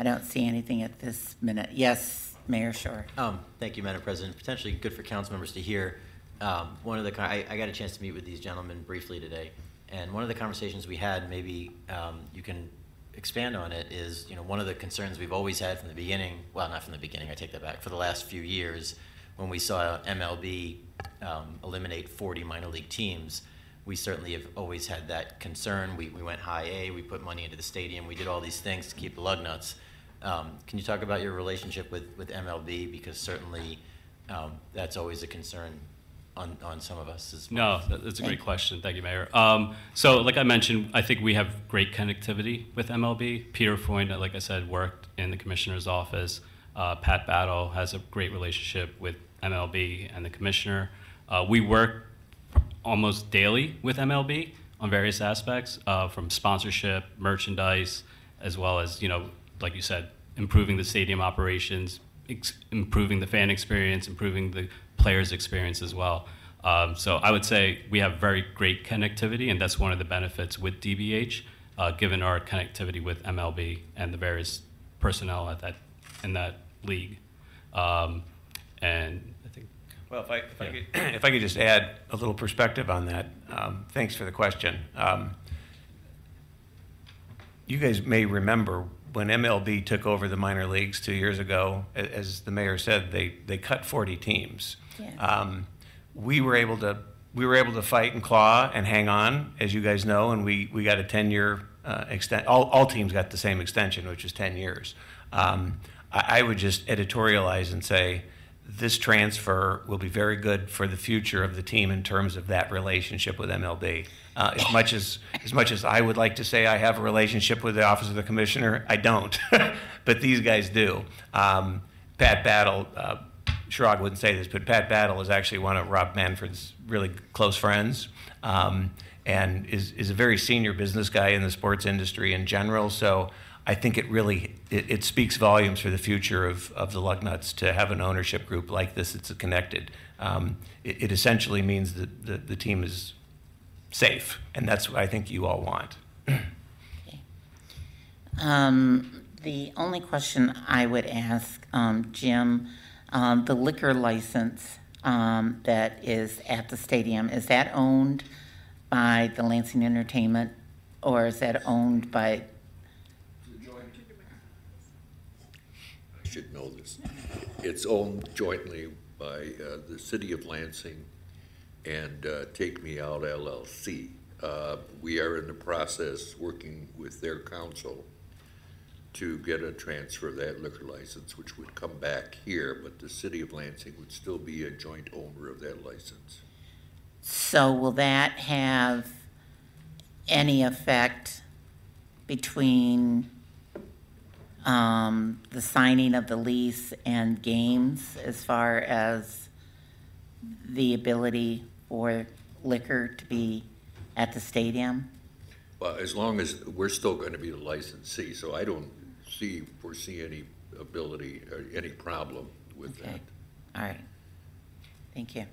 I don't see anything at this minute. Yes, Mayor Schor. Um, Thank you, Madam President. Potentially good for council members to hear. Um, One of the, I I got a chance to meet with these gentlemen briefly today, and one of the conversations we had, maybe um, you can expand on it, is, you know, one of the concerns we've always had from the beginning, well, not from the beginning, I take that back, for the last few years, when we saw MLB um, eliminate 40 minor league teams, we certainly have always had that concern. We, we went high A, we put money into the stadium, we did all these things to keep the Lugnuts. Um, can you talk about your relationship with, with MLB? Because certainly um, that's always a concern on, on some of us as well. No, that's a great question. Thank you, Mayor. Um, so, like I mentioned, I think we have great connectivity with MLB. Peter Freund, like I said, worked in the commissioner's office. Uh, Pat Battle has a great relationship with MLB and the commissioner. Uh, we work almost daily with MLB on various aspects, uh, from sponsorship, merchandise, as well as you know, like you said, improving the stadium operations, ex- improving the fan experience, improving the players' experience as well. Um, so I would say we have very great connectivity, and that's one of the benefits with DBH, uh, given our connectivity with MLB and the various personnel at that in that league. Um, and Well, if I, if I could, if I could just add a little perspective on that, um, thanks for the question. Um, you guys may remember when MLB took over the minor leagues two years ago, as the mayor said, they, they cut 40 teams. Yeah. Um, we were able to we were able to fight and claw and hang on, as you guys know, and we, we got a 10 year uh, extent. All, all teams got the same extension, which is 10 years. Um, I, I would just editorialize and say this transfer will be very good for the future of the team in terms of that relationship with MLB. Uh, as much as as much as I would like to say I have a relationship with the office of the commissioner, I don't, but these guys do. Um, Pat Battle. Uh, Sherrod wouldn't say this, but Pat Battle is actually one of Rob Manfred's really close friends, um, and is is a very senior business guy in the sports industry in general. So I think it really it, it speaks volumes for the future of, of the Lugnuts to have an ownership group like this. It's connected. Um, it, it essentially means that the, the team is safe, and that's what I think you all want. Um, The only question I would ask, um, Jim, um, the liquor license um, that is at the stadium, is that owned by the Lansing Entertainment or is that owned by, should know this. It's owned jointly by uh, the City of Lansing and uh, Take Me Out LLC. Uh, We are in the process, working with their counsel, to get a transfer of that liquor license, which would come back here, but the City of Lansing would still be a joint owner of that license. so will that have any effect between um, the signing of the lease and games as far as the ability for liquor to be at the stadium? Well, as long as, we're still going to be the licensee, so I don't see, foresee any ability, or any problem with Okay, that. all right. Thank you.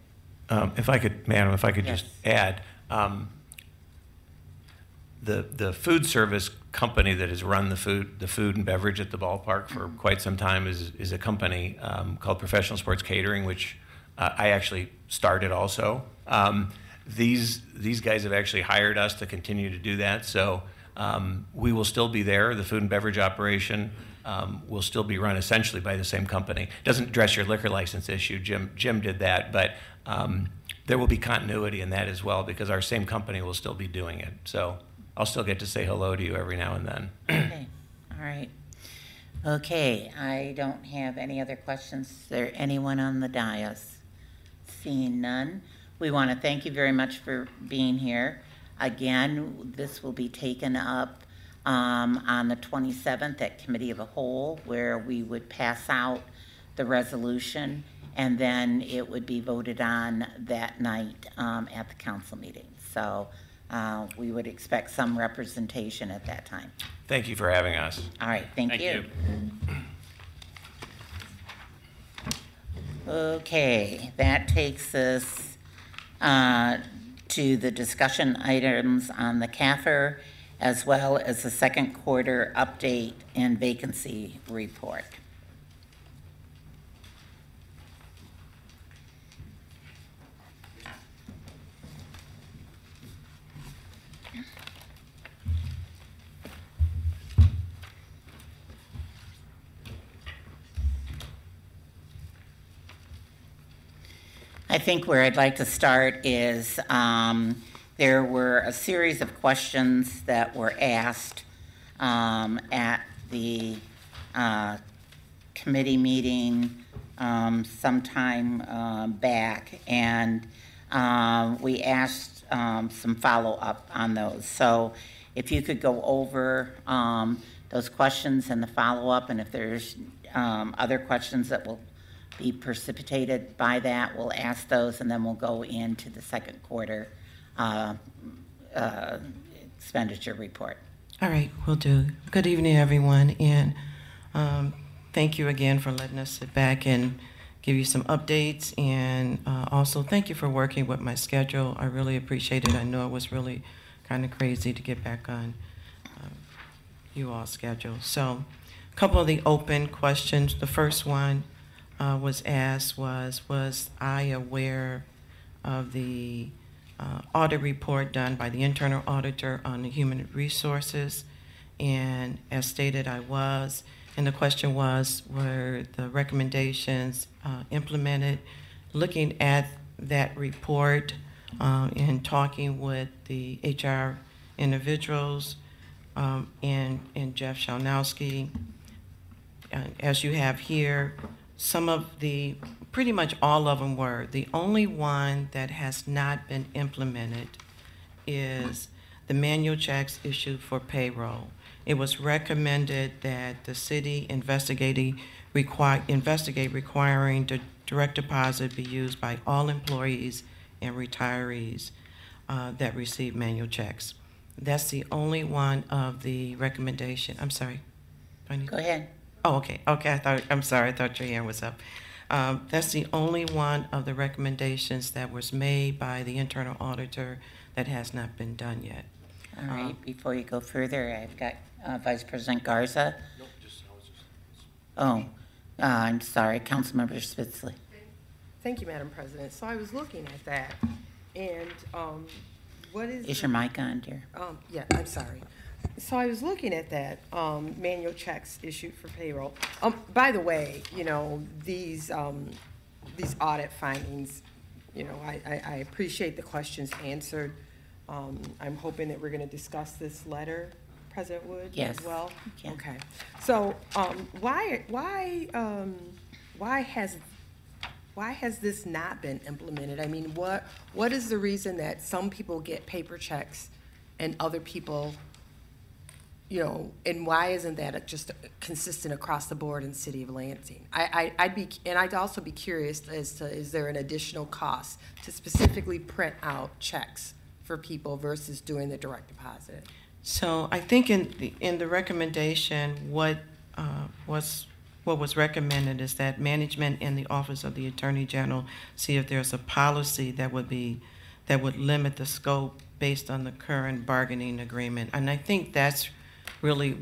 Um, If I could, madam, if I could just Yes. add, um, the, the food service company that has run the food, the food and beverage at the ballpark for quite some time is, is a company um, called Professional Sports Catering, which uh, I actually started also. Um, These, these guys have actually hired us to continue to do that, so um, we will still be there. The food and beverage operation um, will still be run essentially by the same company. Doesn't address your liquor license issue, Jim, Jim did that, but um, there will be continuity in that as well because our same company will still be doing it. So I'll still get to say hello to you every now and then. Okay, all right. Okay, I don't have any other questions. Is there anyone on the dais? Seeing none, we want to thank you very much for being here. Again, this will be taken up um, on the 27th at Committee of a Whole, where we would pass out the resolution, and then it would be voted on that night um, at the council meeting. So uh, we would expect some representation at that time. Thank you for having us. All right, thank Thank you. you. Okay, that takes us uh, to the discussion items on the CAFR, as well as the second quarter update and vacancy report. I think where I'd like to start is um, there were a series of questions that were asked um, at the uh, committee meeting um, sometime uh, back, and um, we asked um, some follow-up on those. So if you could go over um, those questions and the follow-up, and if there's other questions that will be precipitated by that, we'll ask those, and then we'll go into the second quarter uh, uh, expenditure report. All right, we'll do. Good evening, everyone, and um, thank you again for letting us sit back and give you some updates, and uh, also thank you for working with my schedule. I really appreciate it. I know it was really kind of crazy to get back on um, you all's schedule. So, a couple of the open questions. The first one uh, was asked was, was I aware of the uh, audit report done by the internal auditor on the human resources? And as stated, I was. And the question was, were the recommendations uh, implemented? Looking at that report uh, and talking with the HR individuals um, and, and Jeff Shalnowski, uh, as you have here, some of the, pretty much all of them were. The only one that has not been implemented is the manual checks issued for payroll. It was recommended that the city investigating, require, investigate requiring the direct deposit be used by all employees and retirees uh, that receive manual checks. That's the only one of the recommendation, I'm sorry. Go ahead. Oh, okay, okay, I thought, I'm sorry, I thought your hand was up. Um, that's the only one of the recommendations that was made by the internal auditor that has not been done yet. All right, before you go further, I've got uh, Vice President Garza. Oh, uh, I'm sorry, Councilmember Spitzley. Thank you, Madam President. So I was looking at that, and um, what is? Is the- your mic on, dear? Um, yeah, I'm sorry. So I was looking at that, um, manual checks issued for payroll. Um, by the way, you know, these, um, these audit findings, you know, I, I, I appreciate the questions answered. Um, I'm hoping that we're gonna discuss this letter, President Wood, Yes, as well? yeah. Okay. So, um, why, why, um, why has, why has this not been implemented? I mean, what, what is the reason that some people get paper checks and other people, you know, and why isn't that just consistent across the board in city of Lansing? I, I, I'd be, and I'd also be curious as to, is there an additional cost to specifically print out checks for people versus doing the direct deposit? So I think in, the- in the recommendation, what uh, was, what was recommended is that management and the Office of the Attorney General see if there's a policy that would be, that would limit the scope based on the current bargaining agreement. And I think that's really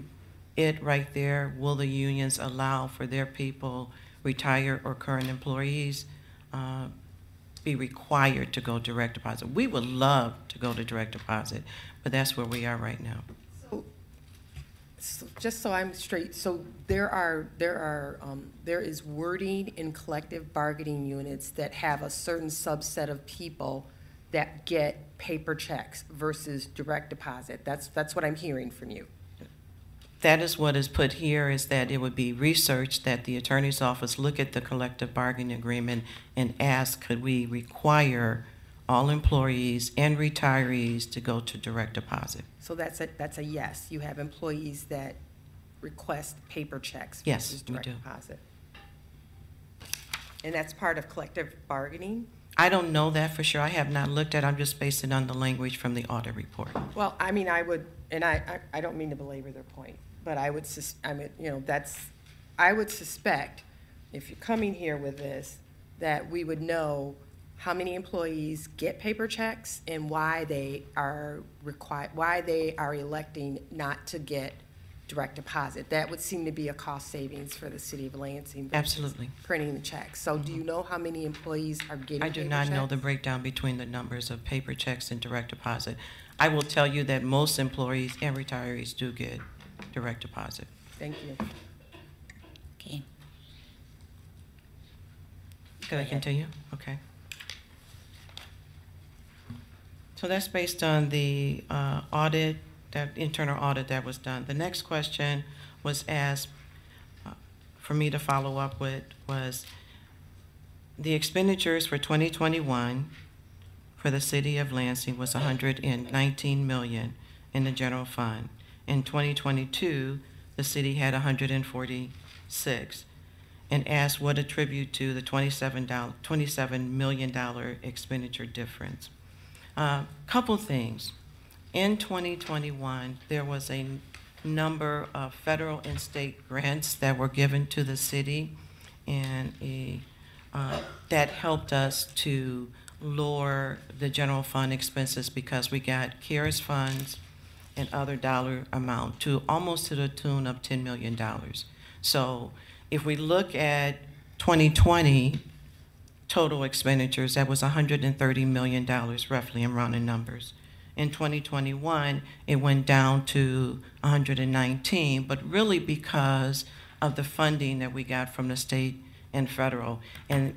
it right there. Will the unions allow for their people, retired or current employees, uh, be required to go direct deposit? We would love to go to direct deposit, but that's where we are right now. So, Just so I'm straight, so there are, there are, um, there is wording in collective bargaining units that have a certain subset of people that get paper checks versus direct deposit. That's, that's what I'm hearing from you. That is what is put here, is that it would be researched, that the attorney's office look at the collective bargaining agreement and ask, could we require all employees and retirees to go to direct deposit? So that's a, that's a yes. You have employees that request paper checks Yes, versus we direct do. deposit. And that's part of collective bargaining? I don't know that for sure. I have not looked at, I'm just basing on the language from the audit report. Well, I mean, I would, and I, I, I don't mean to belabor their point, but I would sus, I mean, you know, that's, I would suspect, if you're coming here with this, that we would know how many employees get paper checks and why they are required, why they are electing not to get direct deposit. That would seem to be a cost savings for the city of Lansing. versus Absolutely. Printing the checks. So do you mm-hmm. know how many employees are getting I do paper not know the breakdown between the numbers of paper checks and direct deposit. I will tell you that most employees and retirees do get direct deposit. Thank you. Okay. Could I continue? Okay. So that's based on the uh, audit, that internal audit that was done. The next question was asked uh, for me to follow up with was the expenditures for 2021 for the city of Lansing was 119 million in the general fund. In 2022, the city had 146 and asked what attribute to the $27, $27 million expenditure difference. Uh, Couple things. In 2021, there was a number of federal and state grants that were given to the city, and a, uh, that helped us to lower the general fund expenses because we got CARES funds and other dollar amount to almost to the tune of $10 million. So if we look at 2020 total expenditures, that was $130 million roughly in rounding numbers. In 2021, it went down to 119, but really because of the funding that we got from the state and federal. And,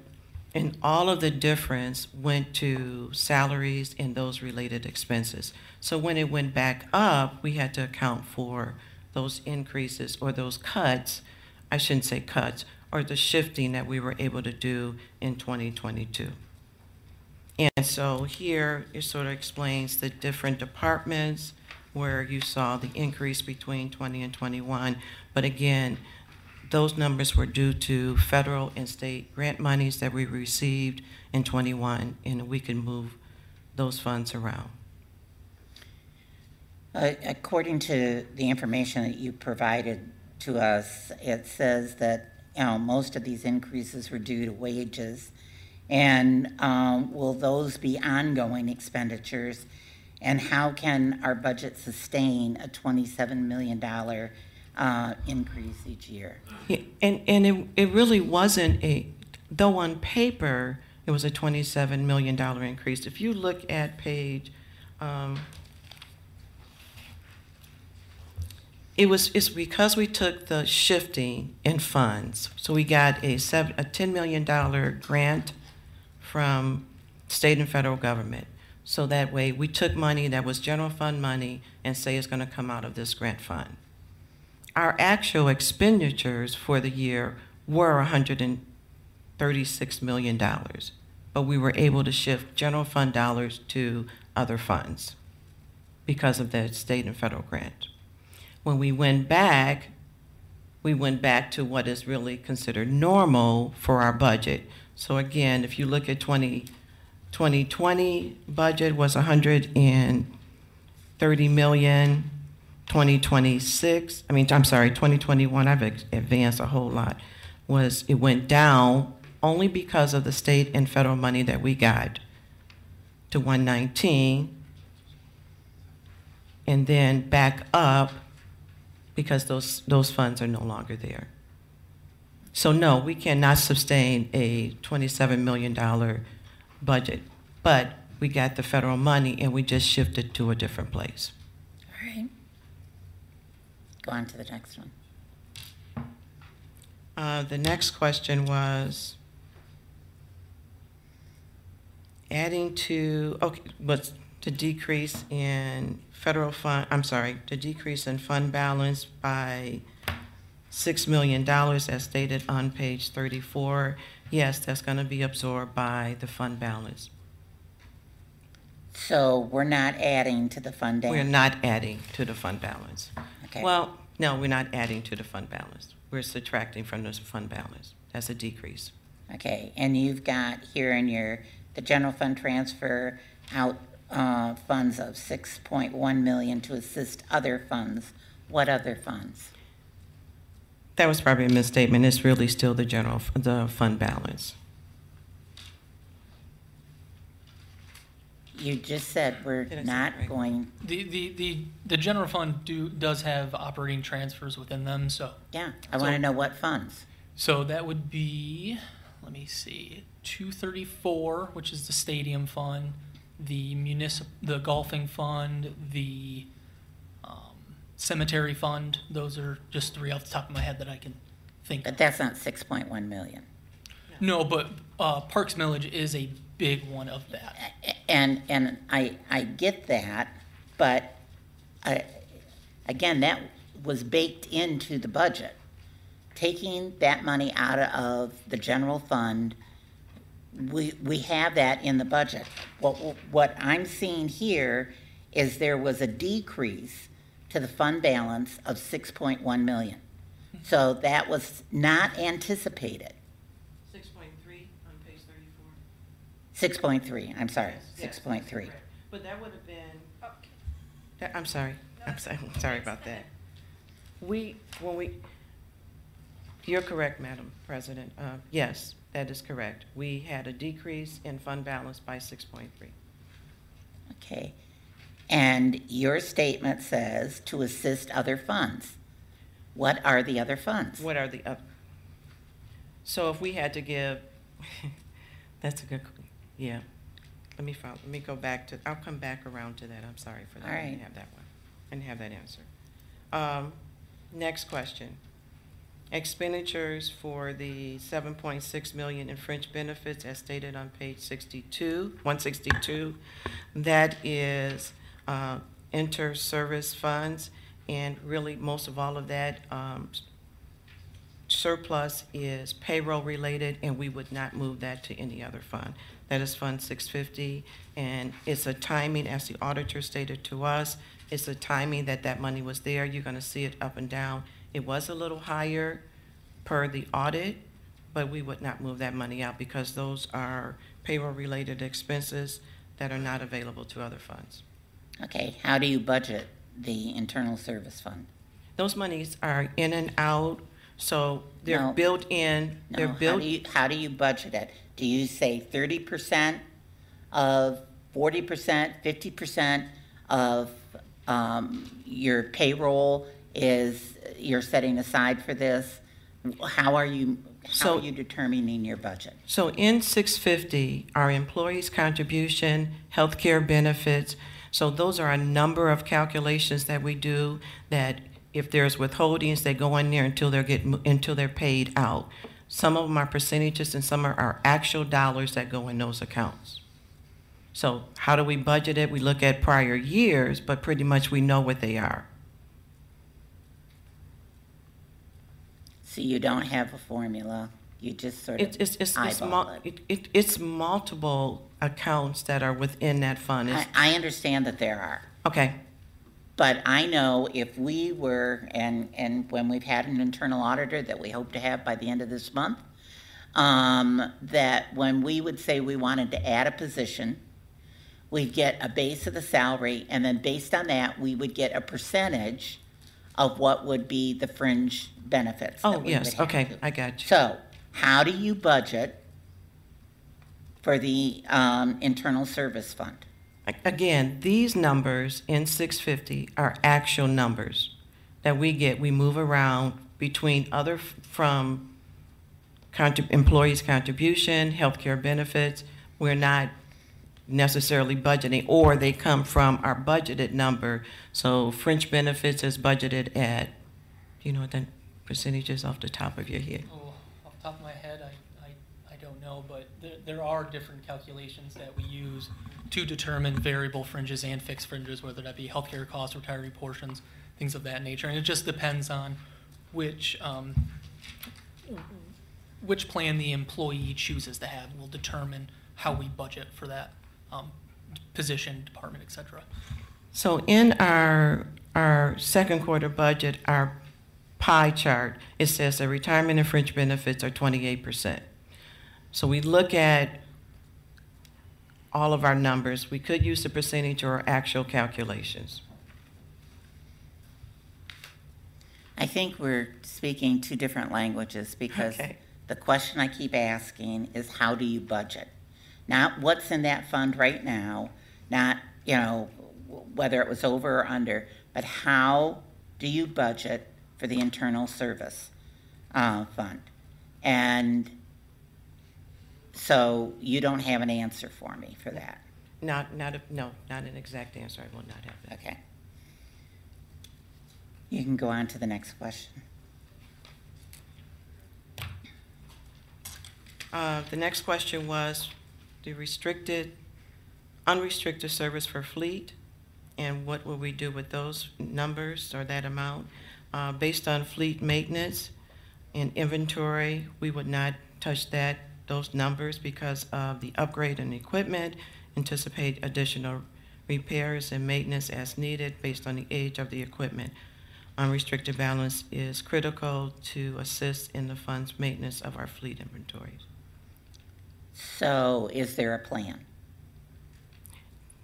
and all of the difference went to salaries and those related expenses. So when it went back up, we had to account for those increases or those cuts, I shouldn't say cuts, or the shifting that we were able to do in 2022. And so here, it sort of explains the different departments where you saw the increase between 20 and 21. But again, those numbers were due to federal and state grant monies that we received in 21, and we can move those funds around. Uh, According to the information that you provided to us, it says that, you know, most of these increases were due to wages. And um, will those be ongoing expenditures? And how can our budget sustain a $27 million uh, increase each year? Yeah, and, and it, it really wasn't a, though on paper, it was a $27 million increase. If you look at page, um, it was, it's because we took the shifting in funds. So we got a seven, a $10 million grant from state and federal government. So that way, we took money that was general fund money and say it's gonna come out of this grant fund. Our actual expenditures for the year were $136 million, but we were able to shift general fund dollars to other funds because of the state and federal grant. When we went back, we went back to what is really considered normal for our budget. So again, if you look at 20, 2020 budget was 130 million. 2026, I mean, I'm sorry, 2021, I've advanced a whole lot, was it went down only because of the state and federal money that we got to 119, and then back up because those, those funds are no longer there. So no, we cannot sustain a $27 million budget, but we got the federal money and we just shifted to a different place. Go on to the next one. Uh, The next question was adding to, okay, was to decrease in federal fund, I'm sorry, to decrease in fund balance by $6 million as stated on page 34. Yes, that's going to be absorbed by the fund balance. So we're not adding to the fund balance? We're not adding to the fund balance. Okay. Well, no, we're not adding to the fund balance. We're subtracting from this fund balance. That's a decrease. Okay, and you've got here in your, the general fund transfer out, uh, funds of six point one million to assist other funds. What other funds? That was probably a misstatement. It's really still the general, the fund balance. You just said we're Did I say not it right? going, The, the, the, the general fund do, does have operating transfers within them, so, yeah, I wanna So- know what funds. so that would be, let me see, two thirty-four, which is the stadium fund, the municip, the golfing fund, the, um, cemetery fund, those are just three off the top of my head that I can think But that's not six point one million. No, but, uh, Parks Millage is a big one of that. And, and I, I get that, but, I, again, that was baked into the budget. Taking that money out of the general fund, we, we have that in the budget. What, what I'm seeing here is there was a decrease to the fund balance of six point one million. So that was not anticipated. Six point three on page thirty-four. Six point three, I'm sorry, six point three. But that would have been. That- I'm sorry, I'm sorry, sorry about that. We, when we, you're correct, Madam President. Uh, Yes, that is correct. We had a decrease in fund balance by six point three. Okay. And your statement says to assist other funds. What are the other funds? What are the, oth- so if we had to give, that's a good, yeah. Let me follow, let me go back to, I'll come back around to that. I'm sorry for that. All I didn't right. have that one. I didn't have that answer. Um, Next question. Expenditures for the seven point six million in fringe benefits as stated on page sixty-two, one sixty-two. That is, uh, inter-service funds, and really, most of all of that, um, surplus is payroll-related, and we would not move that to any other fund. That is Fund 650, and it's a timing, as the auditor stated to us, it's a timing that that money was there. You're going to see it up and down. It was a little higher per the audit, but we would not move that money out because those are payroll-related expenses that are not available to other funds. Okay, how do you budget the internal service fund? Those monies are in and out, so they're No. built in, No, they're how built. do you, how do you budget it? Do you say thirty percent of forty percent, fifty percent of, um, your payroll is, you're setting aside for this? How are you how So- are you determining your budget? So in 650, our employees' contribution, healthcare benefits, so those are a number of calculations that we do that if there's withholdings, they go in there until they're getting, until they're paid out. Some of them are percentages and some are our actual dollars that go in those accounts. So how do we budget it? We look at prior years, but pretty much we know what they are. So you don't have a formula, you just sort of It's, it's, it's, it's, mul- it? it, it, it's multiple accounts that are within that fund. I, I understand that there are. Okay. But I know if we were, and, and when we've had an internal auditor that we hope to have by the end of this month, um, that when we would say we wanted to add a position, we'd get a base of the salary, and then based on that, we would get a percentage of what would be the fringe benefits. that Oh, we yes, have okay, to. I got you. So, how do you budget for the, um, internal service fund? Again, these numbers in 650 are actual numbers that we get. We move around between other, from contrib- employees' contribution, healthcare benefits. We're not necessarily budgeting, or they come from our budgeted number. So fringe benefits is budgeted at, you know what the percentages off the top of your head? Oh, off the top of my head, I, I, I don't know, but there, there are different calculations that we use to determine variable fringes and fixed fringes, whether that be healthcare costs, retiree portions, things of that nature. And it just depends on which, um, which plan the employee chooses to have will determine how we budget for that, um, position, department, et cetera. So in our, our second quarter budget, our pie chart, it says that retirement and fringe benefits are twenty-eight percent. So we look at all of our numbers. We could use the percentage or actual calculations. I think we're speaking two different languages because Okay. the question I keep asking is how do you budget? Not what's in that fund right now, not, you know, whether it was over or under, but how do you budget for the internal service uh, fund? And so you don't have an answer for me for that. Not, not, a- no, not an exact answer. I will not have that. Okay. You can go on to the next question. Uh, The next question was the restricted, unrestricted service for fleet, and what will we do with those numbers or that amount? Uh, Based on fleet maintenance and inventory, we would not touch that, those numbers because of the upgrade in equipment, anticipate additional repairs and maintenance as needed based on the age of the equipment. Unrestricted balance is critical to assist in the fund's maintenance of our fleet inventories. So is there a plan?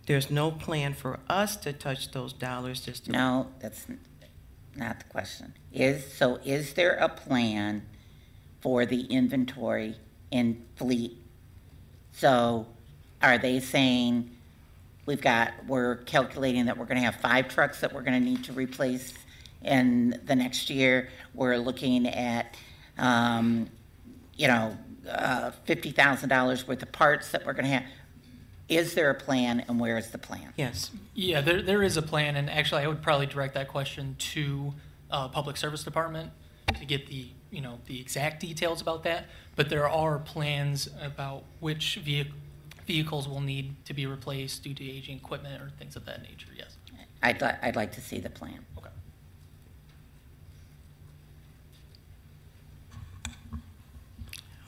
There's no plan for us to touch those dollars just to. No, that's not the question. Is, so is there a plan for the inventory in fleet? So are they saying, we've got, we're calculating that we're gonna have five trucks that we're gonna need to replace in the next year? We're looking at, um, you know, uh, fifty thousand dollars worth of parts that we're gonna have. Is there a plan and where is the plan? Yes. Yeah, there, there is a plan, and actually, I would probably direct that question to uh, Public Service Department to get the, you know, the exact details about that. But there are plans about which vehi- vehicles will need to be replaced due to aging equipment or things of that nature, yes. I'd li- I'd like to see the plan. Okay.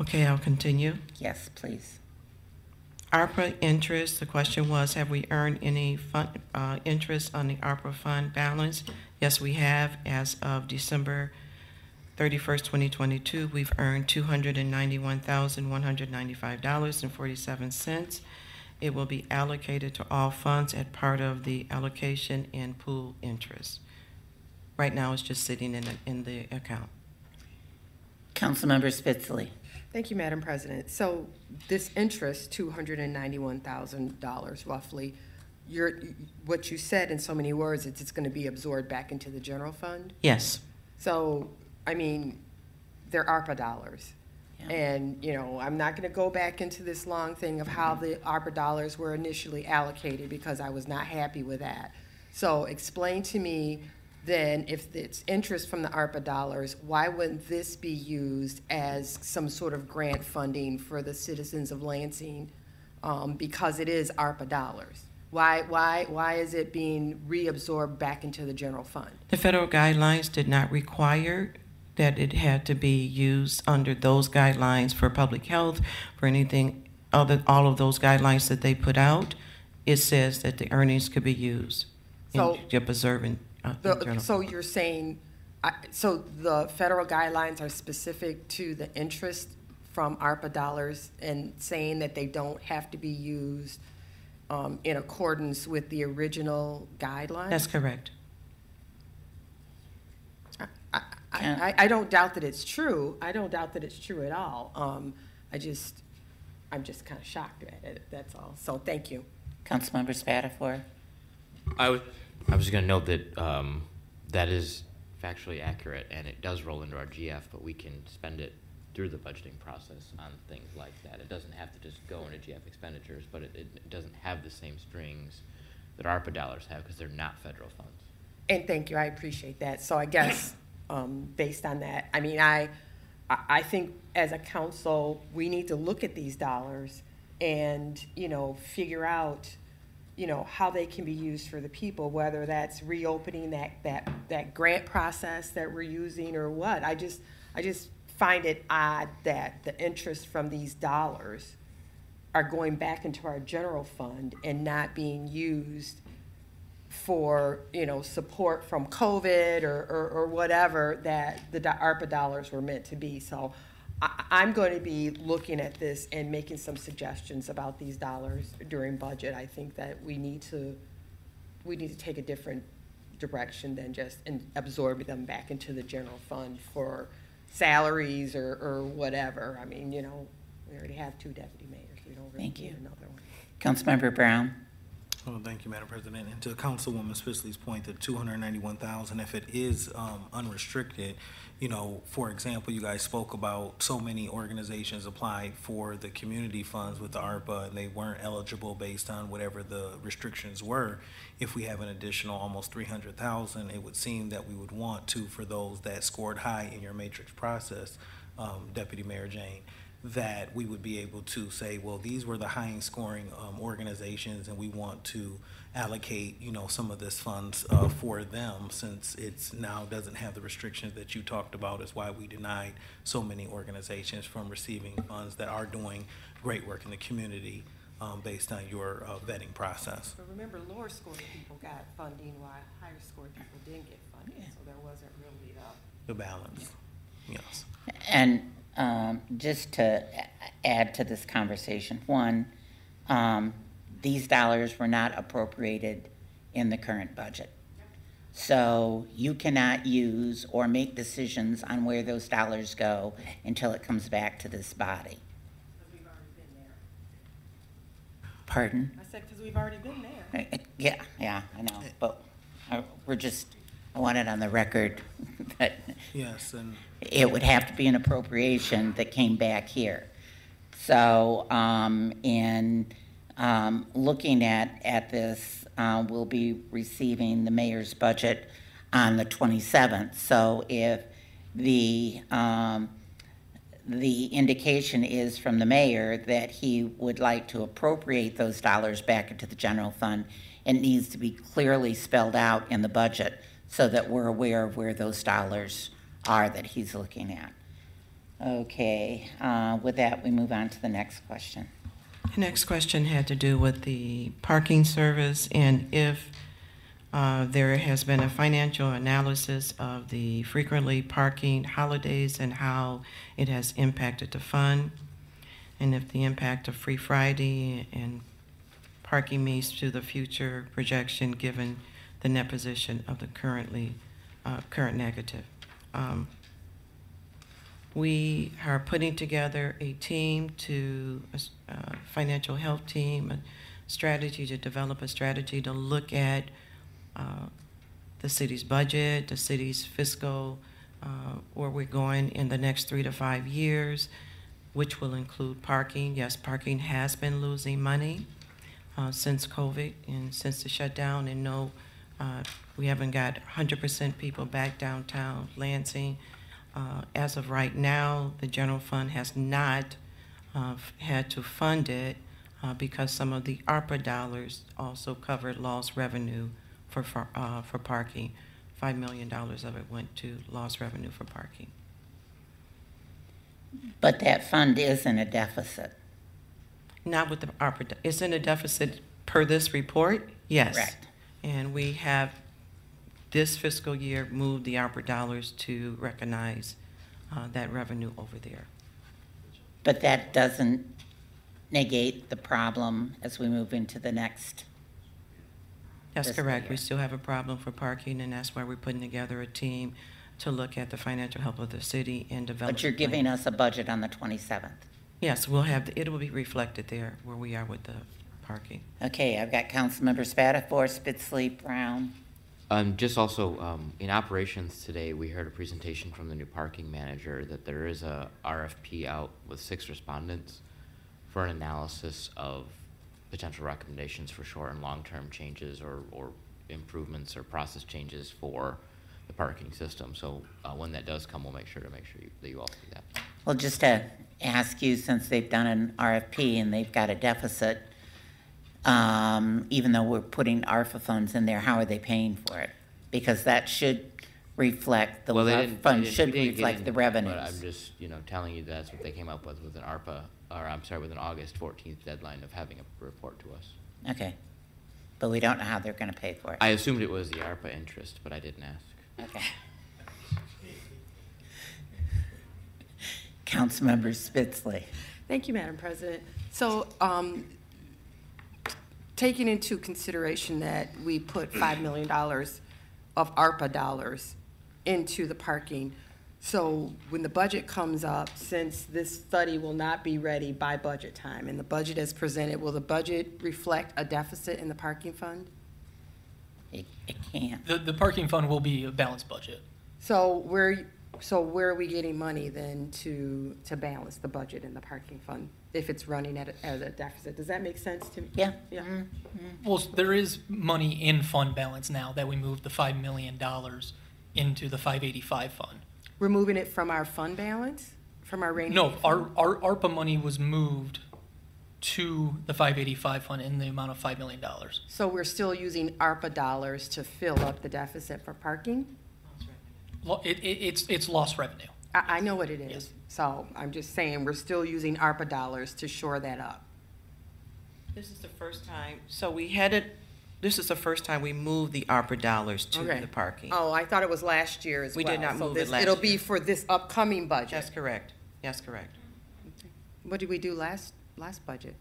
Okay, I'll continue. Yes, please. ARPA interest, the question was, have we earned any fund, uh, interest on the ARPA fund balance? Yes, we have. As of December thirty-first, twenty twenty-two, we've earned two hundred and ninety-one thousand, one hundred ninety-five dollars and forty-seven cents. It will be allocated to all funds at part of the allocation and pool interest. Right now, it's just sitting in, the- in the account. Councilmember Spitzley. Thank you, Madam President. So this interest, two hundred and ninety-one thousand dollars roughly, you're, what you said in so many words, it's, it's gonna be absorbed back into the general fund? Yes. So, I mean, they're ARPA dollars. And, you know, I'm not gonna go back into this long thing of how the ARPA dollars were initially allocated because I was not happy with that. So explain to me then, if it's interest from the ARPA dollars, why wouldn't this be used as some sort of grant funding for the citizens of Lansing? Um, because it is ARPA dollars. Why, why, why is it being reabsorbed back into the general fund? The federal guidelines did not require that it had to be used under those guidelines for public health, for anything other, all of those guidelines that they put out. It says that the earnings could be used So- in your preserving, uh, The- internal. So you're saying, I- so the federal guidelines are specific to the interest from ARPA dollars and saying that they don't have to be used um, in accordance with the original guidelines? That's correct. I, I, I don't doubt that it's true. I don't doubt that it's true at all. Um, I just, I'm just kind of shocked at it, that's all. So, thank you. Councilmember Spadafore? I was, I was going to note that um, that is factually accurate, and it does roll into our GF, but we can spend it through the budgeting process on things like that. It doesn't have to just go into GF expenditures, but it, it doesn't have the same strings that ARPA dollars have because they're not federal funds. And thank you, I appreciate that. So I guess, um, based on that, I mean, I, I think as a council, we need to look at these dollars and, you know, figure out, you know, how they can be used for the people, whether that's reopening that, that, that grant process that we're using or what. I just, I just find it odd that the interest from these dollars are going back into our general fund and not being used for, you know, support from COVID or, or, or whatever that the ARPA dollars were meant to be. So I, I'm going to be looking at this and making some suggestions about these dollars during budget. I think that we need to, we need to take a different direction than just in absorbing them back into the general fund for salaries or, or whatever. I mean, you know, we already have two deputy mayors. We don't really Thank need you. another one. Councilmember Brown? Well, thank you, Madam President. And to Councilwoman Spitzley's point, the two hundred ninety-one thousand, if it is um, unrestricted, you know, for example, you guys spoke about so many organizations applied for the community funds with the ARPA, and they weren't eligible based on whatever the restrictions were. If we have an additional almost three hundred thousand, it would seem that we would want to, for those that scored high in your matrix process, um, Deputy Mayor Jane, that we would be able to say, well, these were the highest scoring um, organizations, and we want to allocate, you know, some of this funds uh, for them, since it's now doesn't have the restrictions that you talked about, is why we denied so many organizations from receiving funds that are doing great work in the community um, based on your uh, vetting process. But remember, lower scored people got funding while higher scored people didn't get funding, so there wasn't really the. The balance, yes. And um, just to add to this conversation, one, um, these dollars were not appropriated in the current budget. So you cannot use or make decisions on where those dollars go until it comes back to this body. Pardon? I said, because we've already been there. Uh, Yeah, yeah, I know, but we're just, I want it on the record Yes, and it would have to be an appropriation that came back here. So, um, in, um, looking at, at this, uh, we'll be receiving the mayor's budget on the twenty-seventh. So if the, um, the indication is from the mayor that he would like to appropriate those dollars back into the general fund, it needs to be clearly spelled out in the budget so that we're aware of where those dollars are that he's looking at. Okay, uh, with that, we move on to the next question. The next question had to do with the parking service and if uh, there has been a financial analysis of the frequently parking holidays and how it has impacted the fund, and if the impact of Free Friday and parking means to the future projection given the net position of the currently uh, current negative. Um, we are putting together a team to, a a financial health team, a strategy to develop a strategy to look at uh, the city's budget, the city's fiscal, uh, where we're going in the next three to five years, which will include parking. Yes, parking has been losing money uh, since COVID and since the shutdown, and no, uh, we haven't got 100% people back downtown Lansing. Uh, As of right now, the general fund has not uh, had to fund it uh, because some of the ARPA dollars also covered lost revenue for, for, uh, for parking. $5 million of it went to lost revenue for parking. But that fund is in a deficit. Not with the ARPA, it's in a deficit per this report, yes. Correct. And we have, this fiscal year, moved the ARPA dollars to recognize uh, that revenue over there. But that doesn't negate the problem as we move into the next. That's correct. We still have a problem for parking, and that's why we're putting together a team to look at the financial health of the city and develop. But you're a plan. giving us a budget on the 27th. Yes, we'll have, it will be reflected there where we are with the parking. Okay, I've got Councilmember Spadafore, Spitzley, Brown. Um, just also, um, in operations today, we heard a presentation from the new parking manager that there is a RFP out with six respondents for an analysis of potential recommendations for short and long-term changes or, or improvements or process changes for the parking system. So, uh, when that does come, we'll make sure to make sure you, that you all see that. Well, just to ask you, since they've done an RFP and they've got a deficit, um, even though we're putting ARPA funds in there, how are they paying for it? Because that should reflect, the Well, they left didn't- fund didn't- should we didn't get reflect the into it, revenues. But I'm just, you know, telling you that's what they came up with, with an ARPA, or I'm sorry, with an August fourteenth deadline of having a report to us. Okay. But we don't know how they're gonna pay for it. I assumed it was the ARPA interest, but I didn't ask. Okay. Councilmember Spitzley. Thank you, Madam President. So, um, taking into consideration that we put $5 million of ARPA dollars into the parking, so when the budget comes up, since this study will not be ready by budget time, and the budget is presented, will the budget reflect a deficit in the parking fund? It, it can't. The, the parking fund will be a balanced budget. So where, so where are we getting money then to, to balance the budget in the parking fund? If it's running at a, at a deficit, does that make sense to? me? Yeah. Yeah. Mm-hmm. Mm-hmm. Well, s- there is money in fund balance now that we moved the $5 million into the 585 fund. We're moving it from our fund balance, from our rainy? No, day our, our ARPA money was moved to the 585 fund in the amount of $5 million. So we're still using ARPA dollars to fill up the deficit for parking? Lo- It, it, it's, it's lost revenue. I, I know what it is. So I'm just saying, we're still using ARPA dollars to shore that up. This is the first time, so we had it, this is the first time we moved the ARPA dollars to Okay. the parking. Oh, I thought it was last year as well. We did not So move it this- last It'll be year. for this upcoming budget. That's correct. That's correct. What did we do last, last budget?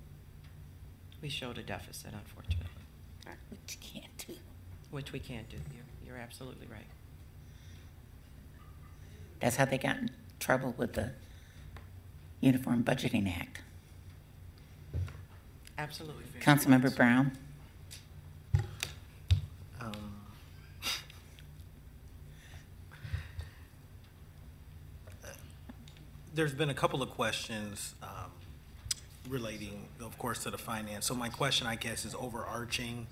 We showed a deficit, unfortunately, Which you can't do. which we can't do. You're, you're absolutely right. That's how they got in trouble with the Uniform Budgeting Act. Absolutely. fair. Councilmember Brown? Um, There's been a couple of questions um, relating, of course, to the finance. So my question, I guess, is overarching.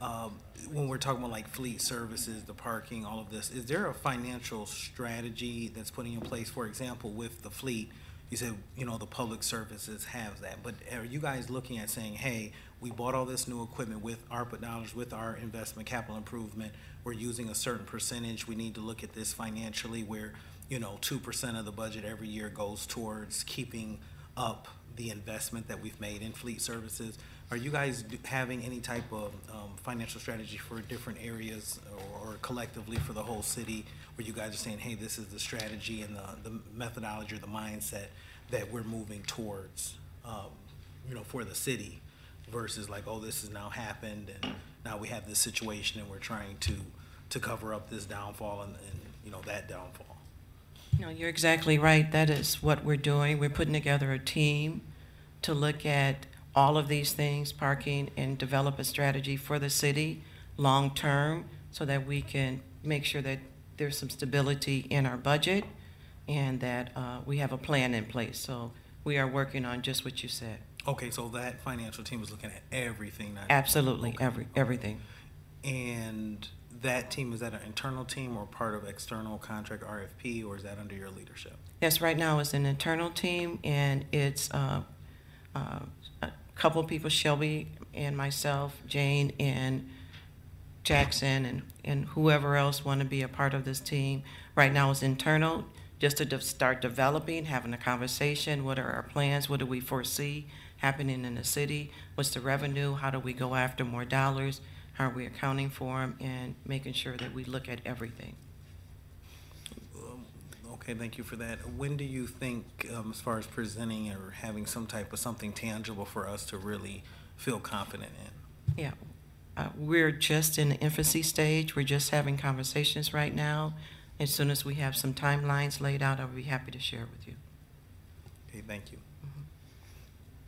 Um, When we're talking about like fleet services, the parking, all of this, is there a financial strategy that's putting in place? For example, with the fleet, you said, you know, the public services have that, but are you guys looking at saying, hey, we bought all this new equipment with ARPA dollars, with our investment capital improvement, we're using a certain percentage, we need to look at this financially where, you know, two percent of the budget every year goes towards keeping up the investment that we've made in fleet services. Are you guys having any type of um, financial strategy for different areas or or collectively for the whole city? Where you guys are saying, hey, this is the strategy and the, the methodology or the mindset that we're moving towards, um, you know, for the city versus like, oh, this has now happened and now we have this situation and we're trying to, to cover up this downfall and, and, you know, that downfall. No, you're exactly right. That is what we're doing. We're putting together a team to look at all of these things, parking, and develop a strategy for the city long-term so that we can make sure that there's some stability in our budget and that uh, we have a plan in place. So we are working on just what you said. Okay, so that financial team is looking at everything, not Absolutely, Okay, every, everything. And that team, is that an internal team or part of external contract RFP, or is that under your leadership? Yes, right now it's an internal team, and it's uh, uh, a couple of people, Shelby and myself, Jane and Jackson, and, and whoever else want to be a part of this team. Right now it's internal, just to de- start developing, having a conversation. What are our plans? What do we foresee happening in the city? What's the revenue? How do we go after more dollars? How are we accounting for them? And making sure that we look at everything. Okay, thank you for that. When do you think, um, as far as presenting or having some type of something tangible for us to really feel confident in? Yeah, uh, we're just in the infancy stage. We're just having conversations right now. As soon as we have some timelines laid out, I'll be happy to share with you. Okay, thank you.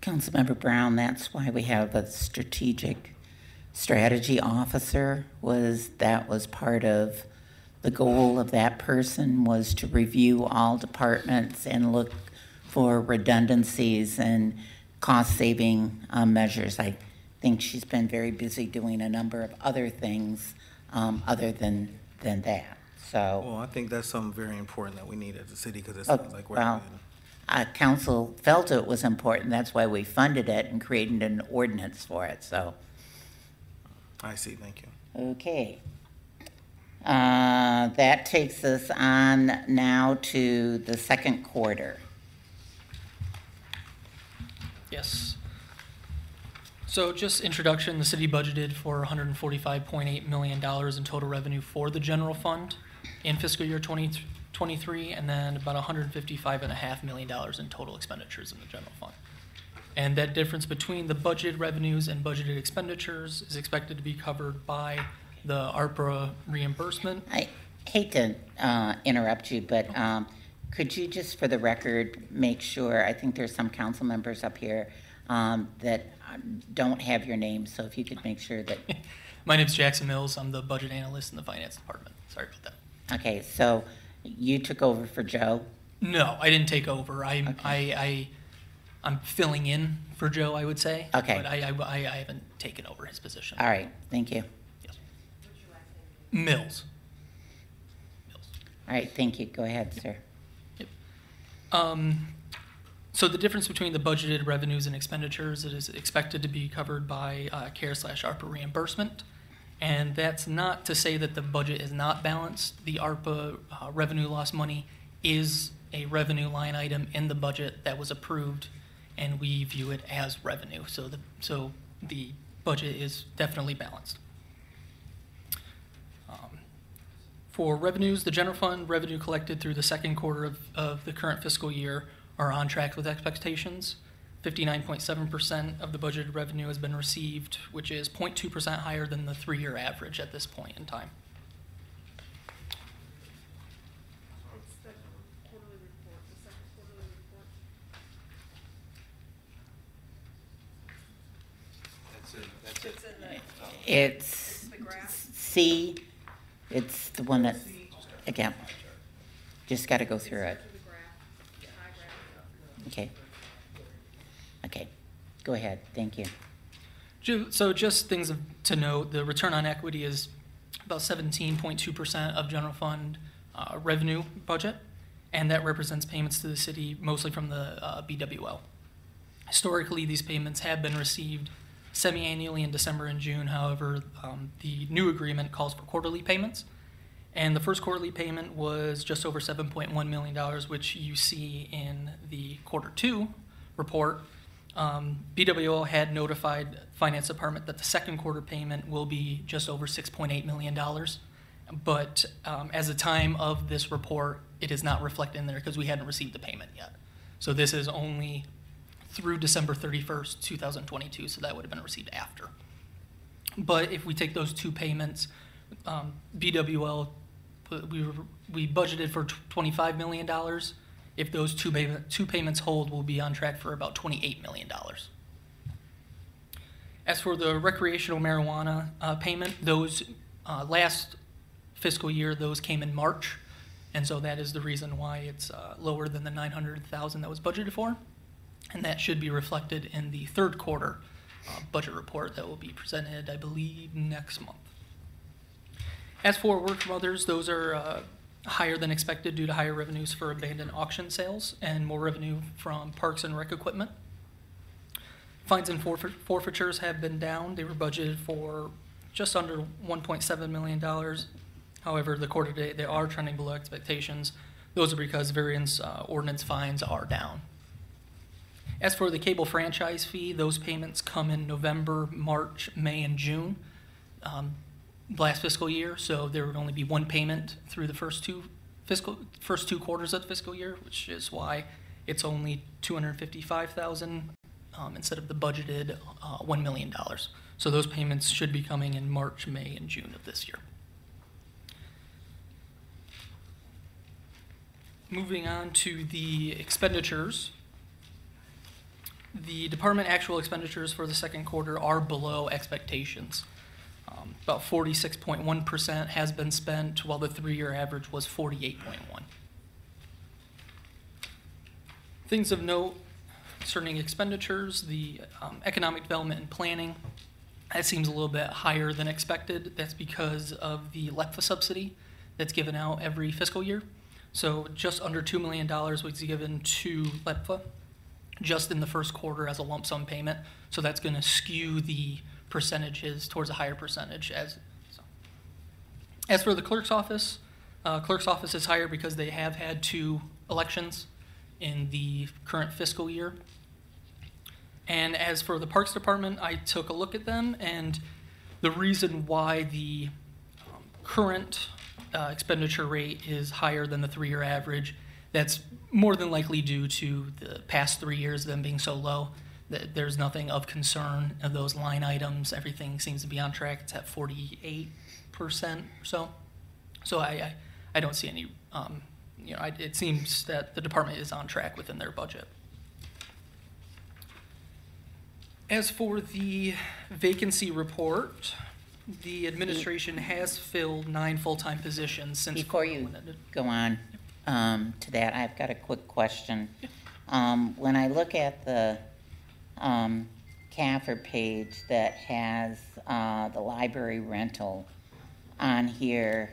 Councilmember Brown, that's why we have a strategic strategy officer, was, that was part of the goal of that person was to review all departments and look for redundancies and cost-saving um, measures. I think she's been very busy doing a number of other things um, other than, than that, so. Well, I think that's something very important that we need at the city, because it Oh, sounds like we're. well, uh, council felt it was important, that's why we funded it and created an ordinance for it, so, I see, thank you. okay. Uh, that takes us on now to the second quarter. Yes. So just introduction, the city budgeted for $145.8 million in total revenue for the general fund in fiscal year 2023, and then about $155.5 million in total expenditures in the general fund. And that difference between the budgeted revenues and budgeted expenditures is expected to be covered by the ARPA reimbursement. I hate to uh, interrupt you, but um, could you just, for the record, make sure, I think there's some council members up here um, that uh, don't have your name, so if you could make sure that, My name's Jackson Mills. I'm the budget analyst in the finance department. Sorry about that. okay, so you took over for Joe? No, I didn't take over. I, I, I, I'm filling in for Joe, I would say. Okay. But I, I I haven't taken over his position. All right, thank you. Mills. All right, thank you, go ahead, sir. Um, so the difference between the budgeted revenues and expenditures, it is expected to be covered by uh, CARE slash ARPA reimbursement. And that's not to say that the budget is not balanced. The ARPA uh, revenue loss money is a revenue line item in the budget that was approved, and we view it as revenue. So the, so the budget is definitely balanced. Um, For revenues, the general fund revenue collected through the second quarter of, of the current fiscal year are on track with expectations. Fifty-nine point seven percent of the budgeted revenue has been received, which is 0.2 percent higher than the three-year average at this point in time. That's it, it. It's C, it's the one that, again, just got to go through it. Okay. Okay, go ahead, thank you. So just things to note, the return on equity is about seventeen point two percent of general fund uh, revenue budget, and that represents payments to the city mostly from the uh, BWL. Historically, these payments have been received semi-annually in December and June. However, um, the new agreement calls for quarterly payments. And the first quarterly payment was just over $7.1 million, which you see in the quarter two report. Um, BWL had notified Finance Department that the second quarter payment will be just over $6.8 million. But um, as the time of this report, it is not reflected in there because we hadn't received the payment yet. So this is only through December 31st, 2022, so that would have been received after. But if we take those two payments, um, BWL, we, were- we budgeted for $25 million. If those two, payment- two payments hold, we'll be on track for about $28 million. As for the recreational marijuana uh, payment, those uh, last fiscal year, those came in March. And so that is the reason why it's uh, lower than the 900,000 that was budgeted for. And that should be reflected in the third quarter uh, budget report that will be presented, I believe, next month. As for work from others, those are uh, higher than expected due to higher revenues for abandoned auction sales and more revenue from parks and rec equipment. Fines and forfeit- forfeitures have been down. They were budgeted for just under $1.7 million. However, the quarter to date, they are trending below expectations. Those are because variance uh, ordinance fines are down. As for the cable franchise fee, those payments come in November, March, May, and June. Um, last fiscal year, so there would only be one payment through the first two fiscal, first two quarters of the fiscal year, which is why it's only two hundred fifty-five thousand, um, instead of the budgeted, uh, one million dollars. So those payments should be coming in March, May, and June of this year. Moving on to the expenditures. The department actual expenditures for the second quarter are below expectations. Um, About forty-six point one percent has been spent, while the three-year average was forty-eight point one. Things of note concerning expenditures, the um, economic development and planning, that seems a little bit higher than expected. That's because of the LEPFA subsidy that's given out every fiscal year. So just under $2 million was given to LEPFA just in the first quarter as a lump sum payment. So that's going to skew the percentages towards a higher percentage as. So. As for the clerk's office, uh, clerk's office is higher because they have had two elections in the current fiscal year. And as for the Parks Department, I took a look at them, and the reason why the um, current uh, expenditure rate is higher than the three-year average, that's more than likely due to the past three years, them being so low. That there's nothing of concern of those line items. Everything seems to be on track. It's at 48% or so. So I, I, I don't see any, um, you know, I, it seems that the department is on track within their budget. As for the vacancy report, the administration has filled nine full-time positions since. Before you go on um, to that, I've got a quick question. Um, When I look at the um, CAFR page that has uh, the library rental on here,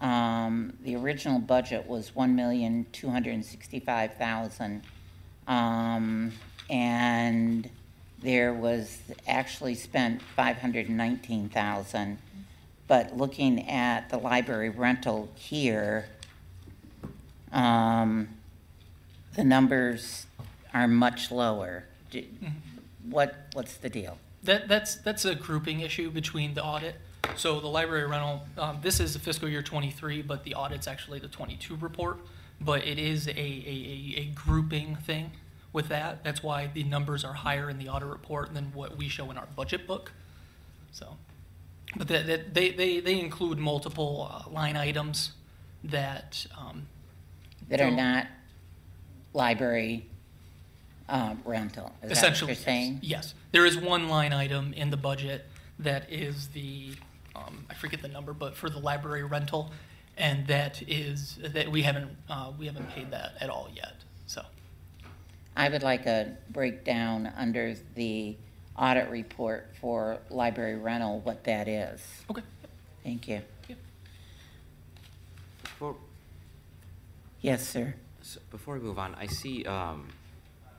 um, the original budget was one million, two hundred and sixty-five thousand. Um, and there was actually spent five hundred and nineteen thousand. But looking at the library rental here, um, the numbers are much lower. Do- What, what's the deal? That, that's, that's a grouping issue between the audit. So the library rental, um, this is the fiscal year twenty-three, but the audit's actually the twenty-two report. But it is a, a, a, a grouping thing with that. That's why the numbers are higher in the audit report than what we show in our budget book. So, but that, that, they, they, they include multiple uh, line items that, um. That are don't- library um, rental? Is that what Essentially, you're saying? yes. There is one line item in the budget that is the, um, I forget the number, but for the library rental, and that is, that we haven't, uh, we haven't paid that at all yet, so. I would like a breakdown under the audit report for library rental, what that is. Okay. Thank you. Before, Yes, sir. s- before we move on, I see, um,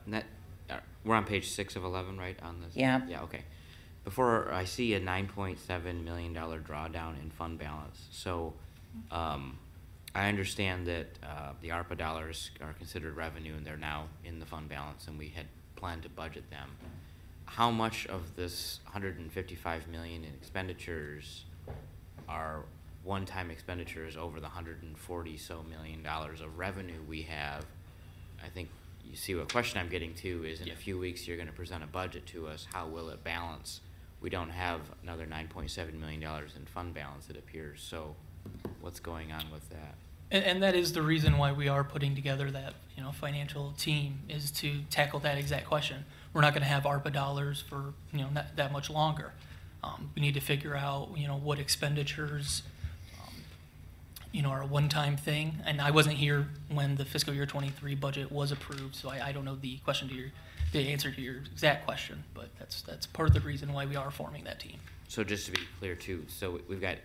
net, uh, we're on page six of eleven, right, on this? Yeah. Yeah, okay. Before, I see a nine point seven million dollar drawdown in fund balance, so, um, I understand that, uh, the ARPA dollars are considered revenue and they're now in the fund balance and we had planned to budget them. How much of this hundred and fifty-five million in expenditures are one-time expenditures over the hundred and forty so million dollars of revenue we have. I think you see what question I'm getting to is in a few weeks, you're gonna present a budget to us, how will it balance? We don't have another nine point seven million dollars in fund balance, it appears, so what's going on with that? And, and that is the reason why we are putting together that, you know, financial team, is to tackle that exact question. We're not gonna have ARPA dollars for, you know, not that much longer. Um, we need to figure out, you know, what expenditures, you know, are a one-time thing. And I wasn't here when the fiscal year twenty-three budget was approved, so I, I don't know the question to your, to answer to your exact question, but that's, that's part of the reason why we are forming that team. So just to be clear too, so we've got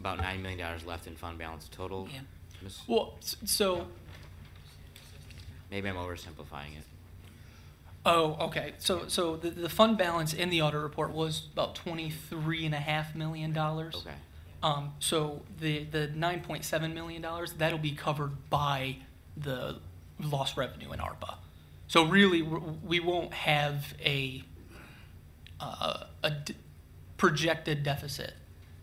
about nine million dollars left in fund balance total. Yeah. Miss- Well, s- so, Maybe I'm oversimplifying it. oh, okay, so, so the, the fund balance in the audit report was about twenty-three and a half million dollars. Okay. Um, so the, the nine point seven million dollars, that'll be covered by the lost revenue in ARPA. So really, we won't have a, uh, a d- projected deficit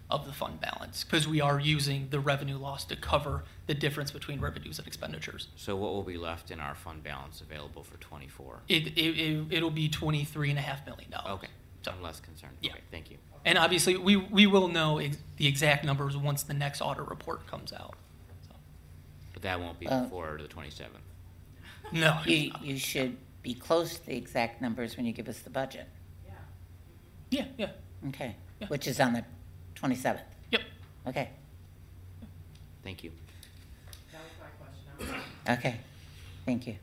of the fund balance, because we are using the revenue loss to cover the difference between revenues and expenditures. So what will be left in our fund balance available for twenty-four? It, it, it, it'll be twenty-three and a half million dollars. Okay, so I'm less concerned. Yeah. Okay, thank you. And obviously, we, we will know ex- the exact numbers once the next audit report comes out. But that won't be Uh, before the twenty-seventh. No. You, you should be close to the exact numbers when you give us the budget. Yeah, yeah. Okay, Yeah. which is on the 27th. Yep. Okay, Thank you. okay, thank you.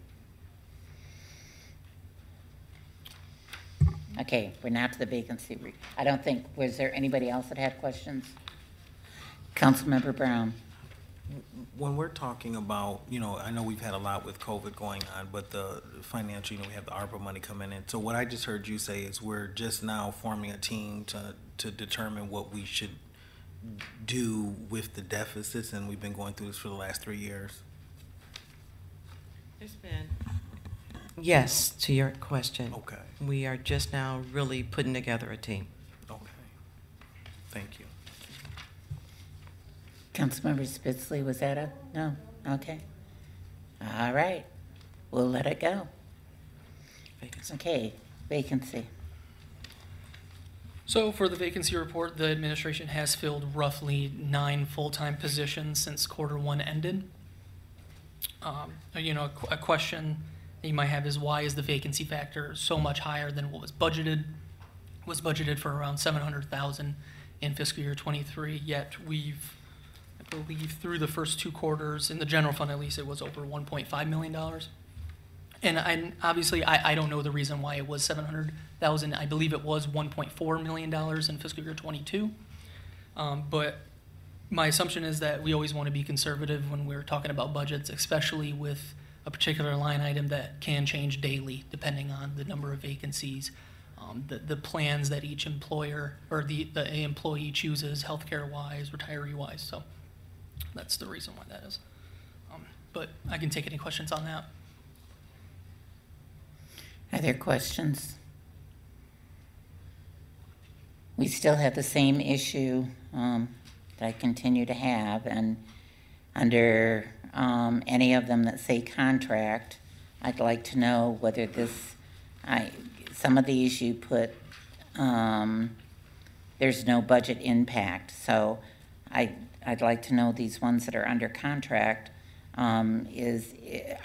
Okay, we're now to the vacancy. re- I don't think, was there anybody else that had questions? Councilmember Brown? When we're talking about, you know, I know we've had a lot with COVID going on, but the financial, you know, we have the ARPA money coming in. So what I just heard you say is we're just now forming a team to, to determine what we should do with the deficits, and we've been going through this for the last three years. There's been. Yes, to your question. Okay. We are just now really putting together a team. Okay. Thank you. Councilmember Spitzley, was that a, no? Okay. All right, we'll let it go. Vacancy. Okay, vacancy. So for the vacancy report, the administration has filled roughly nine full-time positions since quarter one ended. Um, you know, a qu- a question that you might have is why is the vacancy factor so much higher than what was budgeted? Was budgeted for around seven hundred thousand in fiscal year twenty-three, yet we've, I believe, through the first two quarters, in the general fund at least, it was over one point five million dollars. And I, obviously, I, I don't know the reason why it was seven hundred thousand. I believe it was one point four million dollars in fiscal year twenty-two. Um, but my assumption is that we always want to be conservative when we're talking about budgets, especially with a particular line item that can change daily depending on the number of vacancies, um, the, the plans that each employer or the, the employee chooses, healthcare wise, retiree wise. So that's the reason why that is. Um, but I can take any questions on that. Are there questions? We still have the same issue um, that I continue to have, and under um, any of them that say contract, I'd like to know whether this, I, some of these you put, um, there's no budget impact, so I, I'd like to know these ones that are under contract, um, is,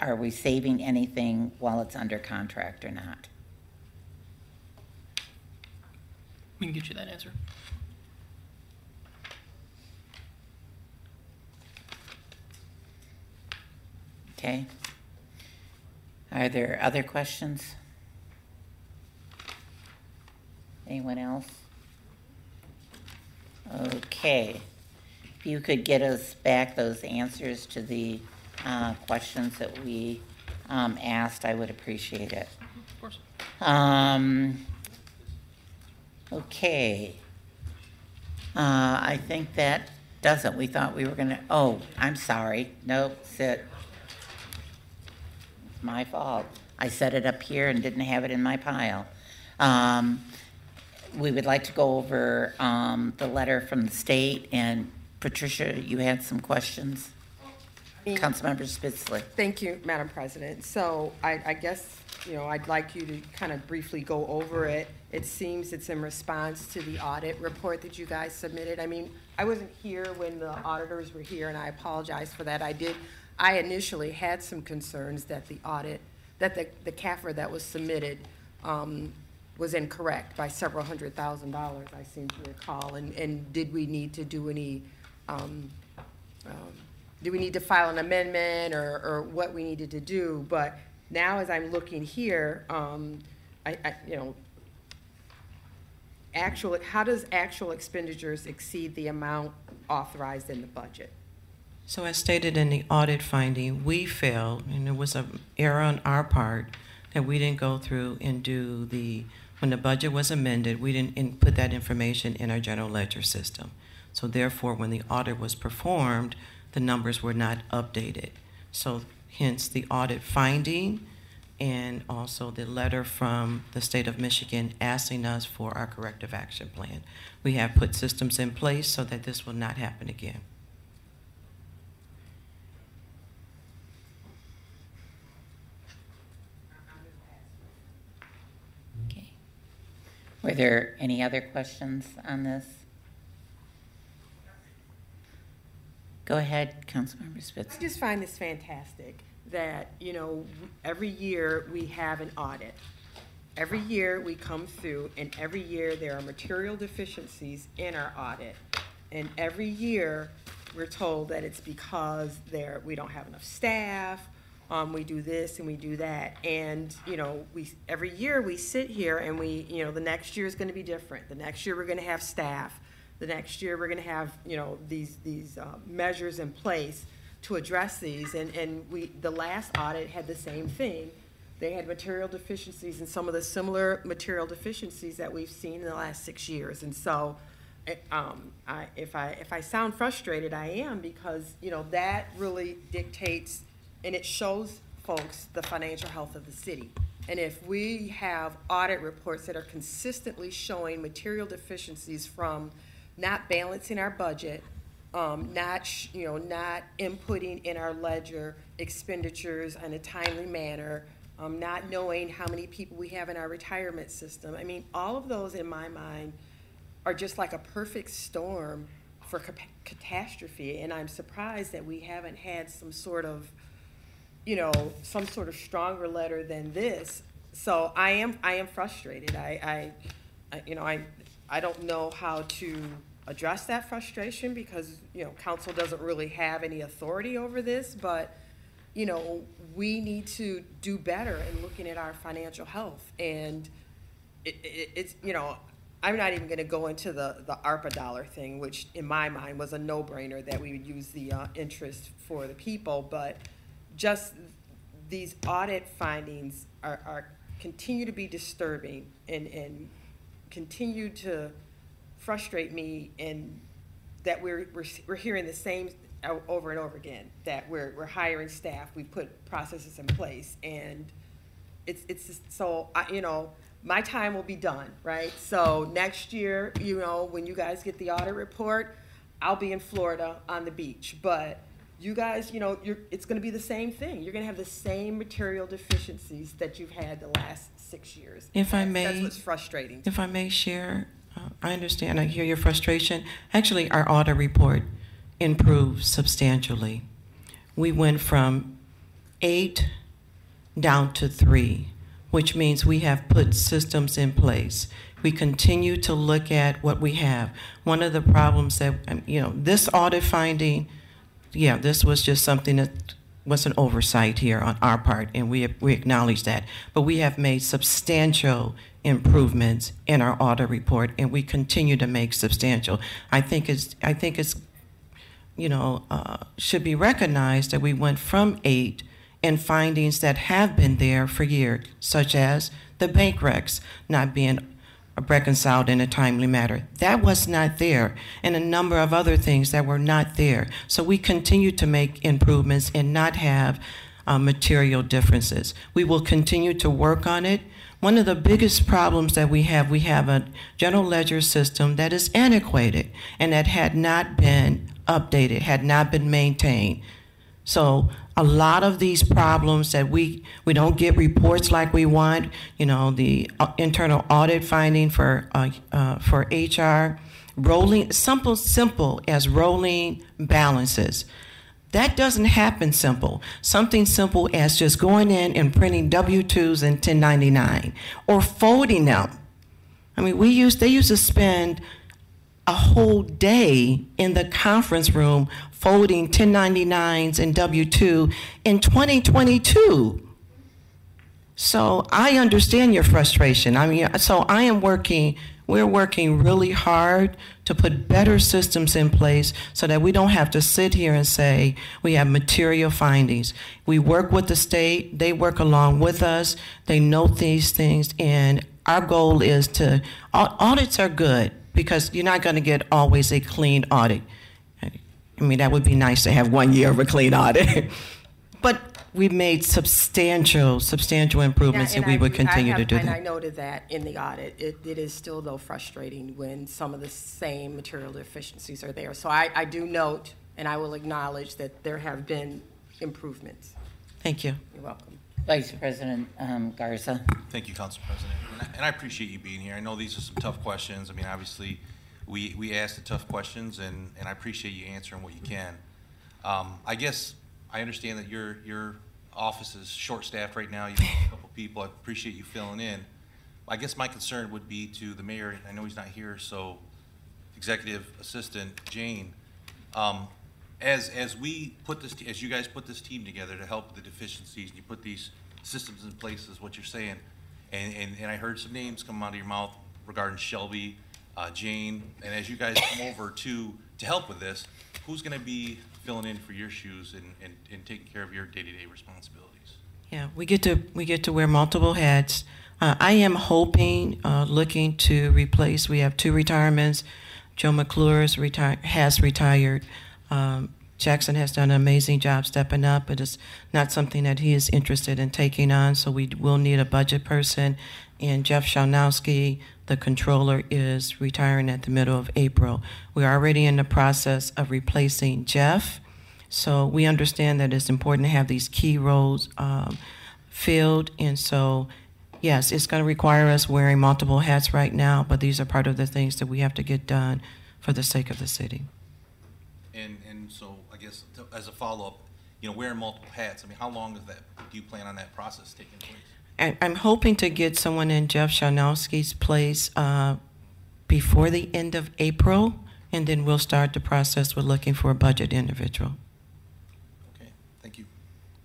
are we saving anything while it's under contract or not? We can get you that answer. Okay. Are there other questions? Anyone else? Okay. If you could get us back those answers to the uh, questions that we um, asked, I would appreciate it. Of course. Um, okay. Uh, I think that does it. We thought we were gonna, oh, I'm sorry. Nope, sit. My fault. I set it up here and didn't have it in my pile. Um, we would like to go over, um, the letter from the state and Patricia, you had some questions? Councilmember Spitzley. Thank you, Madam President. So I, I guess, you know, I'd like you to kind of briefly go over it. It seems it's in response to the audit report that you guys submitted. I mean, I wasn't here when the auditors were here, and I apologize for that. I did, I initially had some concerns that the audit, that the, the CAFR that was submitted um, was incorrect by several hundred thousand dollars, I seem to recall. And, and did we need to do any, um, um, do we need to file an amendment or, or what we needed to do? But now as I'm looking here, um, I, I, you know, actual, how does actual expenditures exceed the amount authorized in the budget? So as stated in the audit finding, we failed, and it was an error on our part, that we didn't go through and do the, when the budget was amended, we didn't in- put that information in our general ledger system. So therefore, when the audit was performed, the numbers were not updated. So hence the audit finding and also the letter from the state of Michigan asking us for our corrective action plan. We have put systems in place so that this will not happen again. Okay. Were there any other questions on this? Go ahead, Councilmember Spitz. I just find this fantastic, that, you know, every year we have an audit. Every year we come through, and every year there are material deficiencies in our audit. And every year, we're told that it's because there, we don't have enough staff, um, we do this and we do that. And, you know, we, every year we sit here and we, you know, the next year is gonna be different. The next year, we're gonna have staff. The next year, we're gonna have, you know, these, these, uh, measures in place to address these. And, and we, the last audit had the same thing. They had material deficiencies and some of the similar material deficiencies that we've seen in the last six years. And so, eh, um, I, if I, if I sound frustrated, I am because, you know, that really dictates and it shows folks the financial health of the city. And if we have audit reports that are consistently showing material deficiencies from not balancing our budget, um, not, you know, not inputting in our ledger expenditures in a timely manner, um, not knowing how many people we have in our retirement system. I mean, all of those in my mind are just like a perfect storm for cap- catastrophe. And I'm surprised that we haven't had some sort of, you know, some sort of stronger letter than this. So I am, I am frustrated. I, I, I you know, I, I don't know how to address that frustration because, you know, council doesn't really have any authority over this, but, you know, we need to do better in looking at our financial health. And it, it, it's, you know, I'm not even gonna go into the, the ARPA dollar thing, which in my mind was a no-brainer that we would use the, uh, interest for the people, but just these audit findings are, are, continue to be disturbing and, and continue to frustrate me and that we're, we're, we're hearing the same over and over again, that we're, we're hiring staff, we put processes in place, and it's, it's, just- so, I, you know, my time will be done, right? So next year, you know, when you guys get the audit report, I'll be in Florida on the beach, but you guys, you know, you're, it's gonna be the same thing. You're gonna have the same material deficiencies that you've had the last six years. If I may. That's what's frustrating. If I may share, uh, I understand, I hear your frustration. Actually, our audit report improved substantially. We went from eight down to three, which means we have put systems in place. We continue to look at what we have. One of the problems that, um, you know, this audit finding, yeah, this was just something that was an oversight here on our part, and we, we acknowledge that. But we have made substantial improvements in our audit report, and we continue to make substantial. I think it's, I think it's, you know, uh, should be recognized that we went from eight and findings that have been there for years, such as the bank recs not being reconciled in a timely manner. That was not there, and a number of other things that were not there. So we continue to make improvements and not have uh, material differences. We will continue to work on it. One of the biggest problems that we have, we have a general ledger system that is antiquated and that had not been updated, had not been maintained. So a lot of these problems that we, we don't get reports like we want, you know, the uh, internal audit finding for, uh, uh, for HR, rolling, simple, simple as rolling balances. That doesn't happen simple. Something simple as just going in and printing W-2s and 1099 or folding them. I mean, we used, they used to spend a whole day in the conference room folding 1099s and W-2 in 2022. So I understand your frustration. I mean, so I am working, we're working really hard to put better systems in place so that we don't have to sit here and say we have material findings. We work with the state, they work along with us, they note these things, and our goal is to, audits are good because you're not going to get always a clean audit. I mean, that would be nice to have one year of a clean audit. but we've made substantial, substantial improvements, Yeah, and we I would agree. I continue to have- do And I noted that in the audit. It, it is still though frustrating when some of the same material deficiencies are there. So I, I do note, and I will acknowledge that there have been improvements. Thank you. You're welcome. Vice President um, Garza. Thank you, Council President. And I- appreciate you being here. I know these are some tough questions. I mean, obviously, we, we ask the tough questions, and, and I appreciate you answering what you can. Um, I guess I understand that your, your office is short-staffed right now. You have a couple people. I appreciate you filling in. I guess my concern would be to the mayor, I know he's not here, so Executive Assistant Jane, um, as, as we put this, as you guys put this team together to help the deficiencies, and you put these systems in place, is what you're saying, and, and, and I heard some names come out of your mouth regarding Shelby, uh, Jane, and as you guys come over to, to help with this, who's gonna be filling in for your shoes and, and, and taking care of your day-to-day responsibilities? Yeah, we get to we get to wear multiple hats. Uh, I am hoping, uh, looking to replace. We have two retirements. Joe McClure is reti- has retired. Um, Jackson has done an amazing job stepping up, but it's not something that he is interested in taking on. So we will need a budget person. And Jeff Shawnowski, the controller, is retiring at the middle of April. We're already in the process of replacing Jeff. So we understand that it's important to have these key roles um, filled. And so, yes, it's going to require us wearing multiple hats right now, but these are part of the things that we have to get done for the sake of the city. And, and so, I guess, to- as a follow-up, you know, wearing multiple hats, I mean, how long is that, do you plan on that process taking place? I- I'm hoping to get someone in Jeff Shanowski's place uh, before the end of April, and then we'll start the process with looking for a budget individual. Okay, thank you.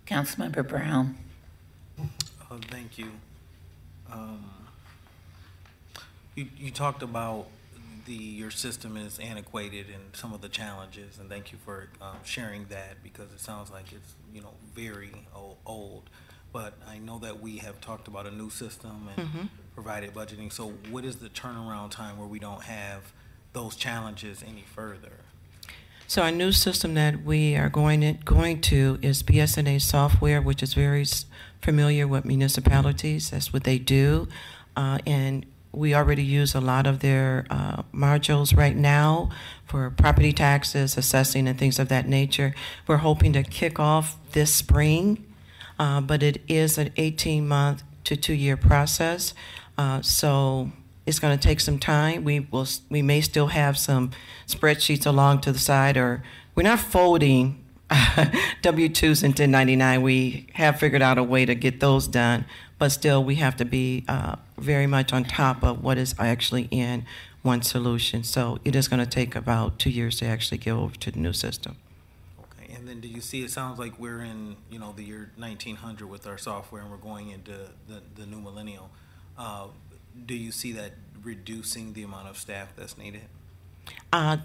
Councilmember Brown. Uh, Thank you. Um, You, you talked about the, your system is antiquated and some of the challenges, and thank you for um, sharing that because it sounds like it's, you know, very old. But I know that we have talked about a new system and Mhm. provided budgeting. So what is the turnaround time where we don't have those challenges any further? So our new system that we are going in, going to is BS&A software, which is very familiar with municipalities. That's what they do, uh, and we already use a lot of their uh, modules right now for property taxes, assessing, and things of that nature. We're hoping to kick off this spring, uh, but it is an 18-month to two-year process. Uh, so it's going to take some time. We will. We may still have some spreadsheets along to the side, or we're not folding W-2s and 1099. We have figured out a way to get those done, but still, we have to be uh, very much on top of what is actually in one solution. So it is going to take about two years to actually get over to the new system. Okay, and then do you see, it sounds like we're in, you know, the year nineteen hundred with our software and we're going into the, the new millennial. Uh, Do you see that reducing the amount of staff that's needed? Uh,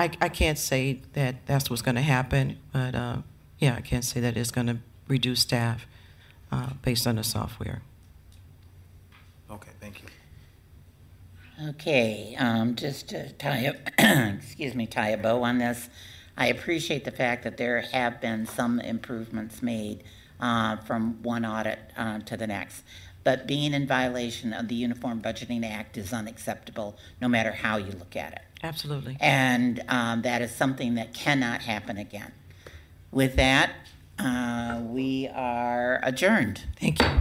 I, I can't say that that's what's going to happen, but uh, yeah, I can't say that it's going to reduce staff uh, based on the software. Okay, thank you. Okay, um, just to tie a, excuse me, tie a bow on this, I appreciate the fact that there have been some improvements made uh, from one audit uh, to the next. But being in violation of the Uniform Budgeting Act is unacceptable, no matter how you look at it. Absolutely. And um, that is something that cannot happen again. With that, uh, we are adjourned. Thank you.